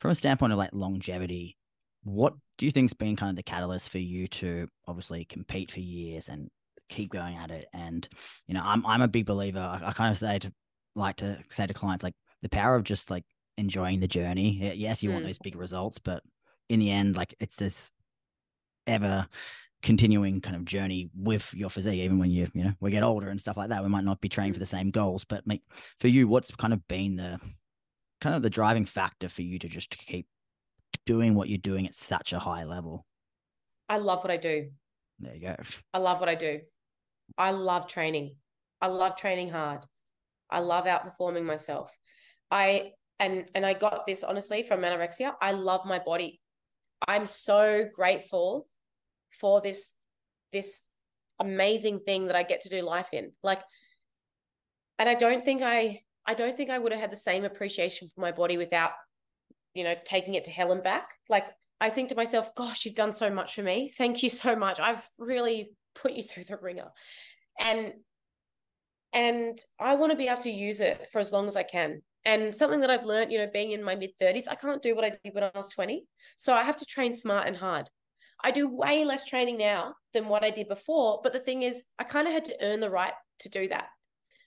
from a standpoint of like longevity, what do you think's been kind of the catalyst for you to obviously compete for years and keep going at it? And, you know, I'm, I'm a big believer. I, I kind of say to, like to say to clients, like, the power of just like enjoying the journey. Yes, you mm. want those big results, but in the end, like it's this ever continuing kind of journey with your physique, even when you, you know, we get older and stuff like that. We might not be training for the same goals, but make, for you, what's kind of been the kind of the driving factor for you to just keep doing what you're doing at such a high level? I love what I do. There you go. I love what I do. I love training. I love training hard. I love outperforming myself. I and and I got this honestly from anorexia. I love my body. I'm so grateful for this this amazing thing that I get to do life in. Like and I don't think I I don't think I would have had the same appreciation for my body without you know taking it to hell and back. Like I think to myself, gosh, you've done so much for me. Thank you so much. I've really put you through the ringer. And and I want to be able to use it for as long as I can. And something that I've learned, you know, being in my mid 30s, I can't do what I did when I was 20. So I have to train smart and hard. I do way less training now than what I did before. But the thing is, I kind of had to earn the right to do that.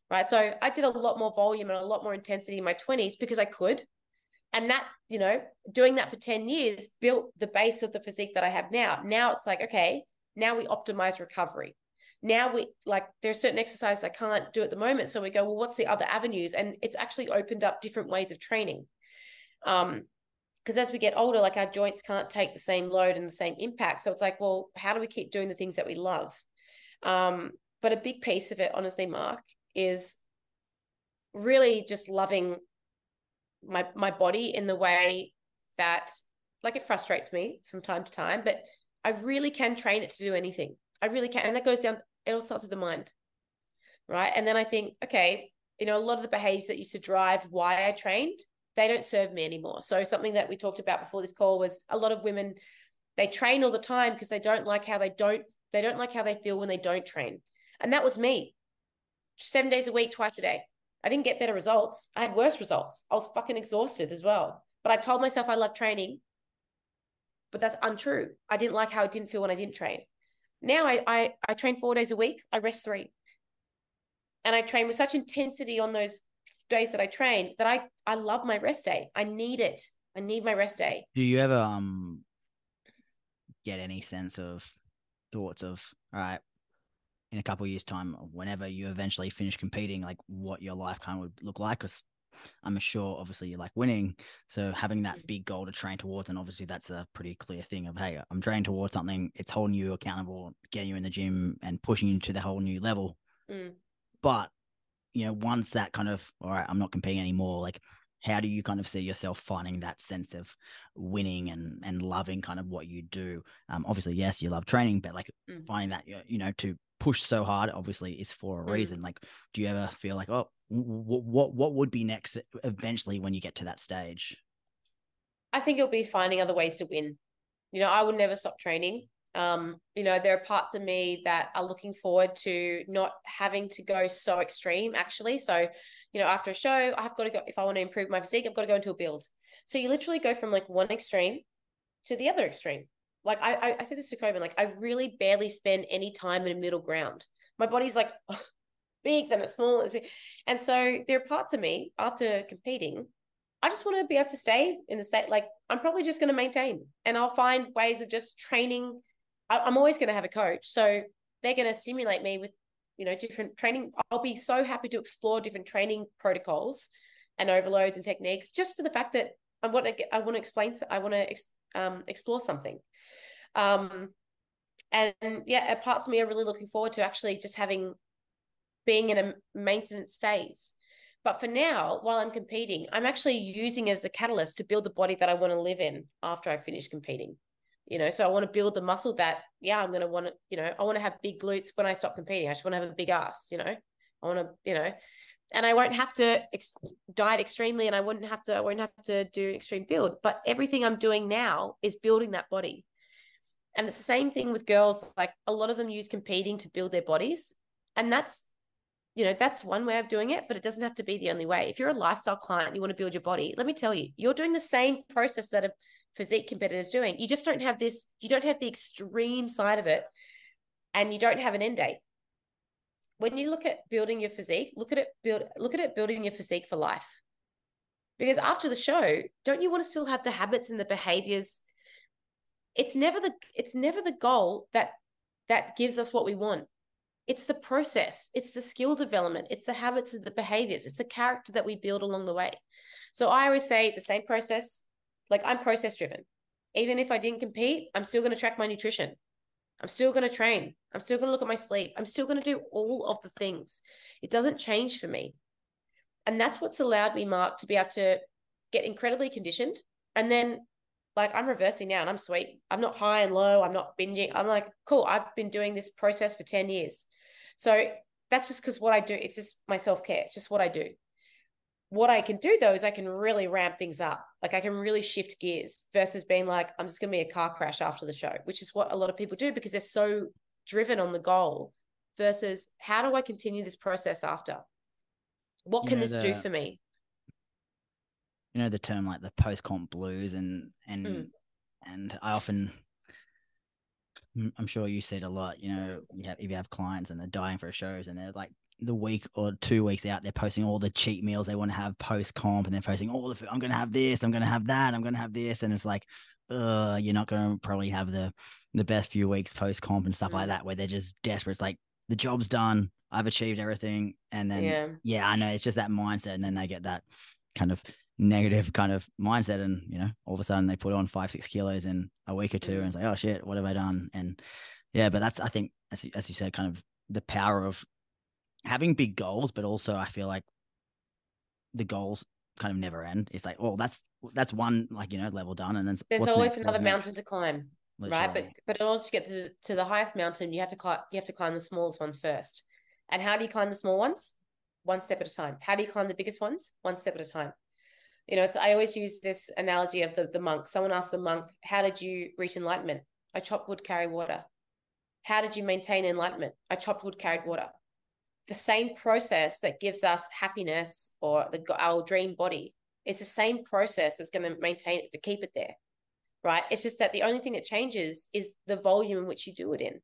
Right. So I did a lot more volume and a lot more intensity in my 20s because I could. And that, you know, doing that for 10 years built the base of the physique that I have now. Now it's like, okay, now we optimize recovery. Now we like there's certain exercises I can't do at the moment. So we go, well, what's the other avenues? And it's actually opened up different ways of training. Um, because as we get older, like our joints can't take the same load and the same impact. So it's like, well, how do we keep doing the things that we love? Um, but a big piece of it, honestly, Mark, is really just loving my my body in the way that like it frustrates me from time to time, but I really can train it to do anything. I really can. And that goes down, it all starts with the mind. Right. And then I think, okay, you know, a lot of the behaviors that used to drive why I trained, they don't serve me anymore. So something that we talked about before this call was a lot of women, they train all the time because they don't like how they don't, they don't like how they feel when they don't train. And that was me. Seven days a week, twice a day. I didn't get better results. I had worse results. I was fucking exhausted as well. But I told myself I love training. But that's untrue. I didn't like how it didn't feel when I didn't train. Now I, I, I train four days a week. I rest three. And I train with such intensity on those days that I train that I, I love my rest day. I need it. I need my rest day. Do you ever um get any sense of thoughts of all right, in a couple years time whenever you eventually finish competing like what your life kind of would look like because i'm sure obviously you like winning so having that big goal to train towards and obviously that's a pretty clear thing of hey i'm training towards something it's holding you accountable getting you in the gym and pushing you to the whole new level mm. but you know once that kind of all right i'm not competing anymore like how do you kind of see yourself finding that sense of winning and and loving kind of what you do um obviously yes you love training but like mm. finding that you know to push so hard obviously is for a mm. reason like do you ever feel like oh what what what would be next eventually when you get to that stage? I think it'll be finding other ways to win. You know i would never stop training. Um you know there are parts of me that are looking forward to not having to go so extreme actually. So you know after a show i've got to go if i want to improve my physique i've got to go into a build. So you literally go from like one extreme to the other extreme like I, I, said this to Coben, like I really barely spend any time in a middle ground. My body's like oh, [LAUGHS] big, then it's small, and so there are parts of me after competing. I just want to be able to stay in the state. Like I'm probably just going to maintain, and I'll find ways of just training. I, I'm always going to have a coach, so they're going to stimulate me with you know different training. I'll be so happy to explore different training protocols and overloads and techniques, just for the fact that I want to I want to explain, I want to um, explore something. Um, and yeah, parts of me are really looking forward to actually just having being in a maintenance phase. But for now, while I'm competing, I'm actually using as a catalyst to build the body that I want to live in after I finish competing. You know, so I want to build the muscle that, yeah, I'm going to want to, you know, I want to have big glutes when I stop competing. I just want to have a big ass, you know, I want to, you know, and I won't have to ex- diet extremely and I wouldn't have to, I won't have to do an extreme build. But everything I'm doing now is building that body. And it's the same thing with girls. Like a lot of them use competing to build their bodies. And that's, you know, that's one way of doing it, but it doesn't have to be the only way. If you're a lifestyle client, you want to build your body, let me tell you, you're doing the same process that a physique competitor is doing. You just don't have this, you don't have the extreme side of it, and you don't have an end date. When you look at building your physique, look at it build look at it building your physique for life. Because after the show, don't you want to still have the habits and the behaviors? It's never the it's never the goal that that gives us what we want. It's the process it's the skill development it's the habits and the behaviors it's the character that we build along the way. So i always say the same process like i'm process driven even if i didn't compete i'm still going to track my nutrition i'm still going to train i'm still going to look at my sleep i'm still going to do all of the things it doesn't change for me And that's what's allowed me, Mark, to be able to get incredibly conditioned. And then, like, I'm reversing now and I'm sweet. I'm not high and low. I'm not binging. I'm like, cool. I've been doing this process for 10 years. So that's just because what I do, it's just my self care. It's just what I do. What I can do though is I can really ramp things up. Like I can really shift gears versus being like, I'm just going to be a car crash after the show, which is what a lot of people do because they're so driven on the goal versus how do I continue this process after? What You can know, this do for me? you know the term like the post comp blues and and Mm. and I often I'm sure you see it a lot, you know, you have, if you have clients and they're dying for shows and they're like the week or two weeks out, they're posting all the cheat meals they want to have post comp and they're posting all the food. I'm gonna have this, I'm gonna have that, I'm gonna have this, and it's like, uh, you're not gonna probably have the the best few weeks post comp and stuff like Mm. that where they're just desperate. It's like the job's done, I've achieved everything, and then yeah. yeah, I know it's just that mindset, and then they get that kind of negative kind of mindset, and you know, all of a sudden they put on five, six kilos in a week or two, Mm. and it's like, oh shit, what have I done? And yeah, but that's I think as you, as you said, kind of the power of having big goals, but also I feel like the goals kind of never end. It's like, oh, that's that's one like you know level done, and then There's always next? another next? mountain to climb, right? But but in order to get to the, to the highest mountain, you have to climb. You have to climb the smallest ones first. And how do you climb the small ones? One step at a time. How do you climb the biggest ones? One step at a time. You know, it's I always use this analogy of the the monk. Someone asked the monk, "How did you reach enlightenment?" I chopped wood, carried water. How did you maintain enlightenment? I chopped wood, carried water. The same process that gives us happiness or the our dream body is the same process that's going to maintain it to keep it there, right? It's just that the only thing that changes is the volume in which you do it in,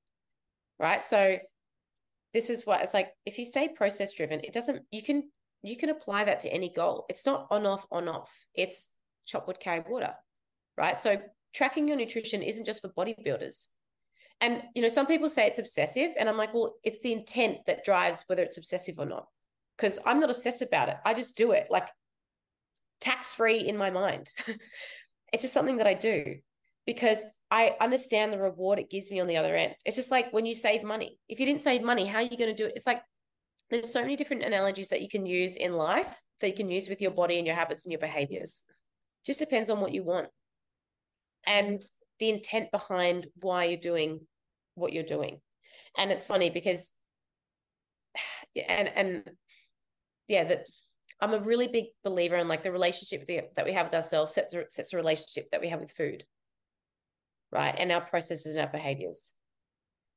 right? So this is what it's like. If you stay process driven, it doesn't. You can you can apply that to any goal. It's not on off on off. It's chop wood, carry water, right? So tracking your nutrition isn't just for bodybuilders. And you know, some people say it's obsessive, and I'm like, well, it's the intent that drives whether it's obsessive or not. Because I'm not obsessed about it. I just do it like tax free in my mind. [LAUGHS] it's just something that I do because I understand the reward it gives me on the other end. It's just like when you save money. If you didn't save money, how are you going to do it? It's like there's so many different analogies that you can use in life that you can use with your body and your habits and your behaviors. Just depends on what you want and the intent behind why you're doing what you're doing. And it's funny because [SIGHS] and and yeah, that I'm a really big believer in like the relationship that we have with ourselves sets sets the relationship that we have with food, right? And our processes and our behaviors.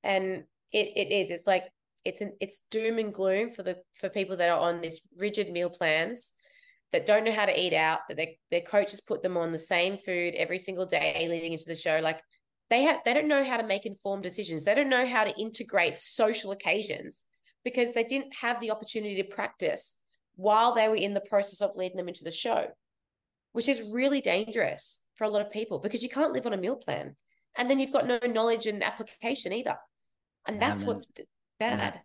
And it it is. It's like it's an it's doom and gloom for the for people that are on this rigid meal plans that don't know how to eat out. That their their coaches put them on the same food every single day leading into the show. Like they have they don't know how to make informed decisions. They don't know how to integrate social occasions because they didn't have the opportunity to practice while they were in the process of leading them into the show, which is really dangerous for a lot of people because you can't live on a meal plan. And then you've got no knowledge and application either. And that's man. what's bad. that-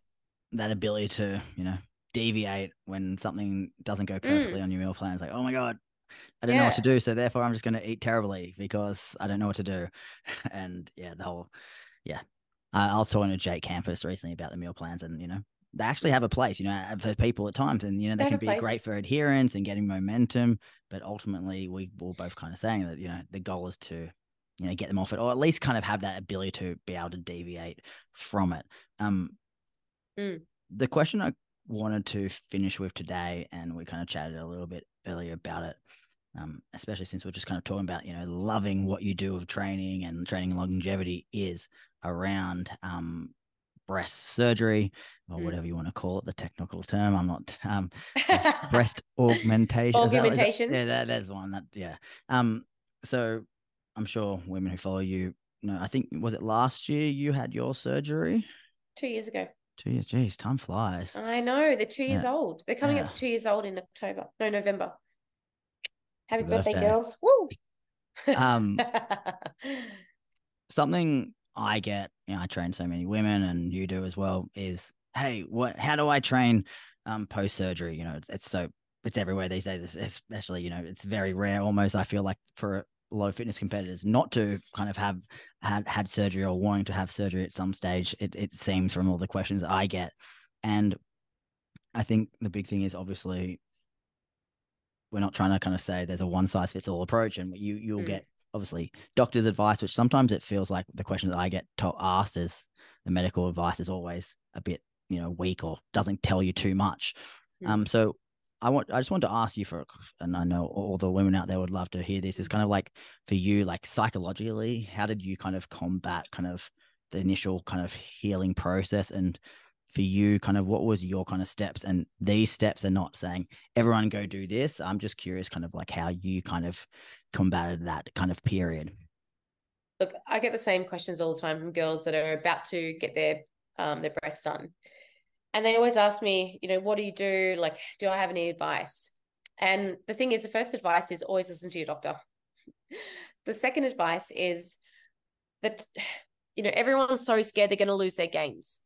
that ability to you know deviate when something doesn't go mm. perfectly on your meal plan. It's like, oh my god, I don't know what to. Do, so therefore I'm just going to eat terribly because I don't know what to do. [LAUGHS] And yeah, the whole yeah. I I was talking to Jake Campus recently about the meal plans, and you know they actually have a place, you know, for people at times, and you know they, They can be place. great for adherence and getting momentum. But ultimately, we were both kind of saying that you know the goal is to you know get them off it, or at least kind of have that ability to be able to deviate from it. Um, Mm. the question I wanted to finish with today, and we kind of chatted a little bit earlier about it, um, especially since we're just kind of talking about you know loving what you do of training and training longevity is around um, breast surgery or Mm. whatever you want to call it, the technical term. I'm not um, breast [LAUGHS] augmentation. Is that- that- Augmentation. yeah, that, that's one. That yeah. Um. So I'm sure women who follow you know. I think was it last year you had your surgery. two years ago. Two years. Jeez, time flies. I know they're two years Yeah. old. They're coming up to two years old in October. No, November. Happy birthday, birthday. girls! Woo! Um, [LAUGHS] something I get, you know, I train so many women, and you do as well. Is hey, what? How do I train um, post surgery? You know, it's, it's so it's everywhere these days. Especially, you know, it's very rare. Almost, I feel like for a lot of fitness competitors not to kind of have had had surgery or wanting to have surgery at some stage. It it seems from all the questions I get, and I think the big thing is obviously we're not trying to kind of say there's a one size fits all approach, and you you'll Mm. get obviously doctor's advice, which sometimes it feels like the questions that I get to- asked is the medical advice is always a bit you know weak or doesn't tell you too much. Mm. Um, so I want I just want to ask you for, and I know all the women out there would love to hear this. Is kind of like for you, like psychologically, how did you kind of combat kind of the initial kind of healing process and for you kind of what was your kind of steps and these steps are not saying everyone go do this i'm just curious kind of like how you kind of combated that kind of period Look, I get the same questions all the time from girls that are about to get their um their breasts done. And they always ask me, you know, what do you do? Like, do I have any advice? And the thing is, the first advice is always listen to your doctor. [LAUGHS] the second advice is that, [SIGHS] you know, everyone's so scared they're going to lose their gains.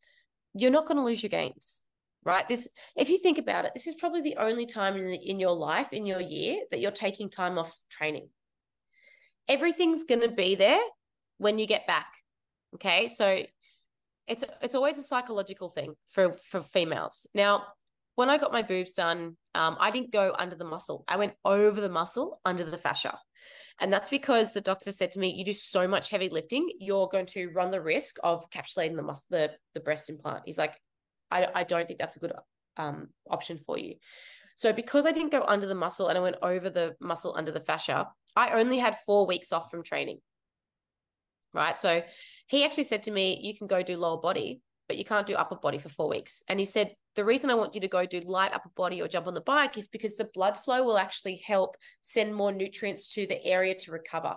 You're not going to lose your gains, right? This, if you think about it, this is probably the only time in, in your life, in your year, that you're taking time off training. Everything's going to be there when you get back. Okay. So it's it's always a psychological thing for for females. Now, when I got my boobs done, um, I didn't go under the muscle. I went over the muscle under the fascia. And that's because the doctor said to me, you do so much heavy lifting, you're going to run the risk of capsulating the mus- the, the breast implant. He's like, I, I don't think that's a good um, option for you. So because I didn't go under the muscle and I went over the muscle under the fascia, I only had four weeks off from training. Right. So he actually said to me, you can go do lower body, but you can't do upper body for four weeks. And he said, the reason I want you to go do light upper body or jump on the bike is because the blood flow will actually help send more nutrients to the area to recover.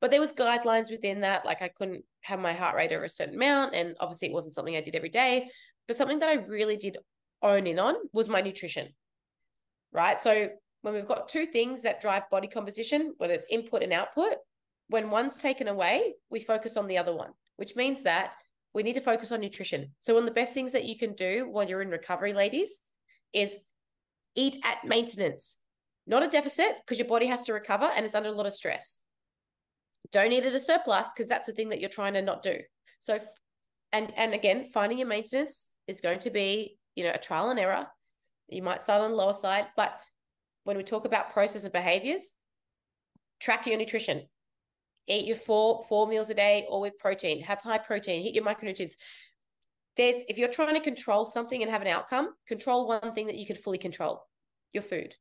But there was guidelines within that, like I couldn't have my heart rate over a certain amount, and obviously it wasn't something I did every day. But something that I really did own in on was my nutrition. Right. So when we've got two things that drive body composition, whether it's input and output, when one's taken away, we focus on the other one, which means that we need to focus on nutrition. So, one of the best things that you can do while you're in recovery, ladies, is eat at maintenance, not a deficit, because your body has to recover and it's under a lot of stress. Don't eat at a surplus because that's the thing that you're trying to not do. So, and and again, finding your maintenance is going to be, you know, a trial and error. You might start on the lower side, but when we talk about process and behaviors, track your nutrition eat your four four meals a day or with protein. Have high protein. Hit your micronutrients. There's if you're trying to control something and have an outcome control one thing that you can fully control your food.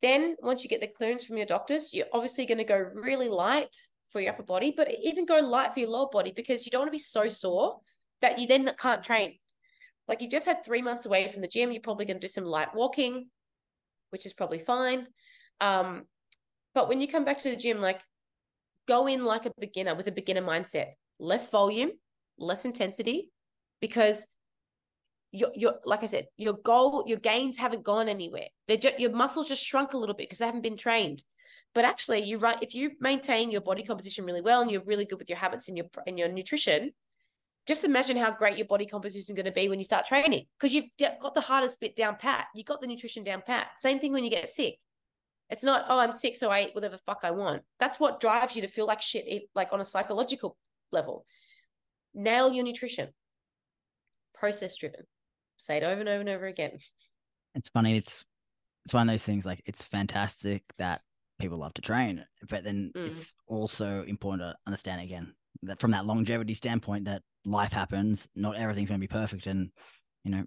Then once you get the clearance from your doctors you're obviously going to go really light for your upper body but even go light for your lower body because you don't want to be so sore that you then can't train. Like you just had three months away from the gym you're probably going to do some light walking which is probably fine. Um but when you come back to the gym like go in like a beginner with a beginner mindset. Less volume less intensity because your your like i said your goal your gains haven't gone anywhere. They're just, your muscles just shrunk a little bit because they haven't been trained. But actually you right if you maintain your body composition really well and you're really good with your habits and your and your nutrition just imagine how great your body composition is going to be when you start training because you've got the hardest bit down pat. You got the nutrition down pat. Same thing when you get sick it's not, oh, I'm sick, so I eat whatever fuck I want. That's what drives you to feel like shit, like on a psychological level. Nail your nutrition. Process driven. Say it over and over and over again. it's funny it's it's one of those things like it's fantastic that people love to train but then Mm. it's also important to understand again that from that longevity standpoint that life happens not everything's going to be perfect and you know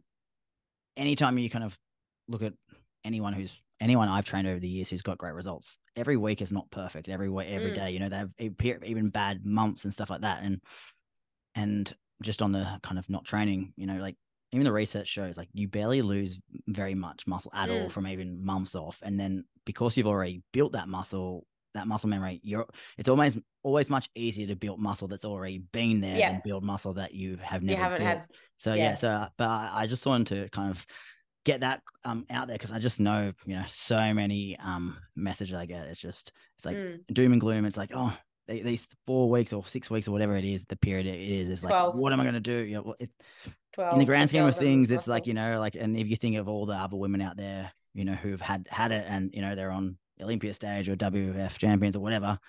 anytime you kind of look at anyone who's anyone I've trained over the years who's got great results every week is not perfect every week every Mm. day you know they have even bad months and stuff like that and and just on the kind of not training you know like even the research shows like you barely lose very much muscle at all Mm. from even months off and then because you've already built that muscle that muscle memory you're it's always always much easier to build muscle that's already been there Yeah. than build muscle that you have You never haven't built. had, so yeah. yeah. so but I, I just wanted to kind of get that um out there because I just know you know so many um messages I get it's just it's like Mm. doom and gloom it's like oh they- these four weeks or six weeks or whatever it is the period it is is like 12. what am I going to do you know it, 12 in the grand scheme of things, it's like you know, like, and if you think of all the other women out there, you know, who've had had it, and you know, they're on Olympia stage or WWF champions or whatever,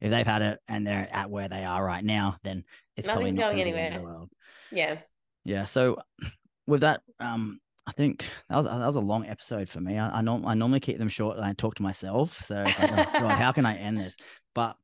if they've had it and they're at where they are right now, then it's Nothing's probably not going gonna be the anywhere. the world. Yeah. Yeah. So with that, um, I think that was that was a long episode for me. I I, norm, I normally keep them short and I talk to myself. So like, oh, God, how can I end this? But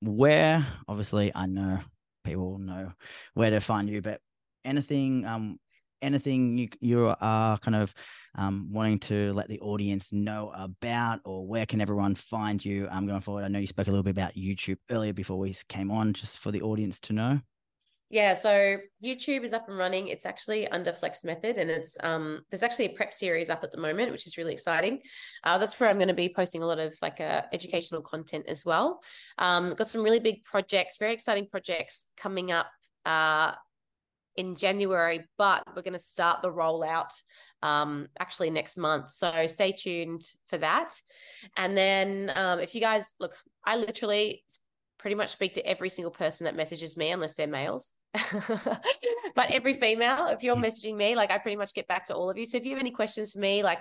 where obviously I know people know where to find you, but anything um anything you you are kind of um, wanting to let the audience know about, or where can everyone find you um, going forward? I know you spoke a little bit about YouTube earlier before we came on, just for the audience to know. Yeah, so YouTube is up and running. It's actually under Flex Method, and it's um there's actually a prep series up at the moment, which is really exciting. Uh, that's where I'm going to be posting a lot of like uh, educational content as well. Um, got some really big projects, very exciting projects coming up uh in January, but we're going to start the rollout um, actually next month. So stay tuned for that. And then um, if you guys look, I literally pretty much speak to every single person that messages me unless they're males. [LAUGHS] But every female if you're messaging me like i pretty much get back to all of you. So if you have any questions for me like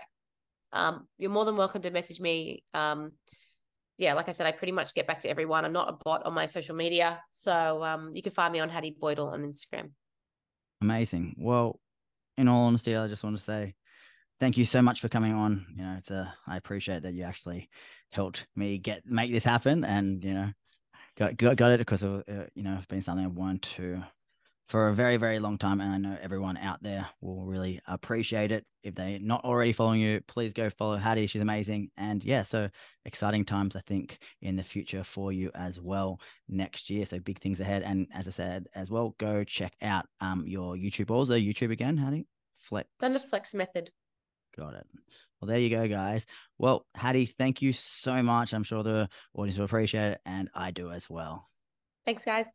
um you're more than welcome to message me. Um yeah like i said i pretty much get back to everyone. I'm not a bot on my social media. So um you can find me on hattie boydle on instagram. Amazing. Well in all honesty i just want to say thank you so much for coming on. You know it's a i appreciate that you actually helped me get make this happen and you know got got, got it because of, uh, you know it's been something I've wanted to for a very very long time and i know everyone out there will really appreciate it. If they're not already following you please go follow hattie. She's amazing. And yeah so exciting times i think in the future for you as well next year. So big things ahead. And as i said as well go check out um your youtube. Also youtube again hattie? Flex. The flex method. Got it well, there you go, guys. Well, Hattie, thank you so much. I'm sure the audience will appreciate it, and I do as well. Thanks, guys.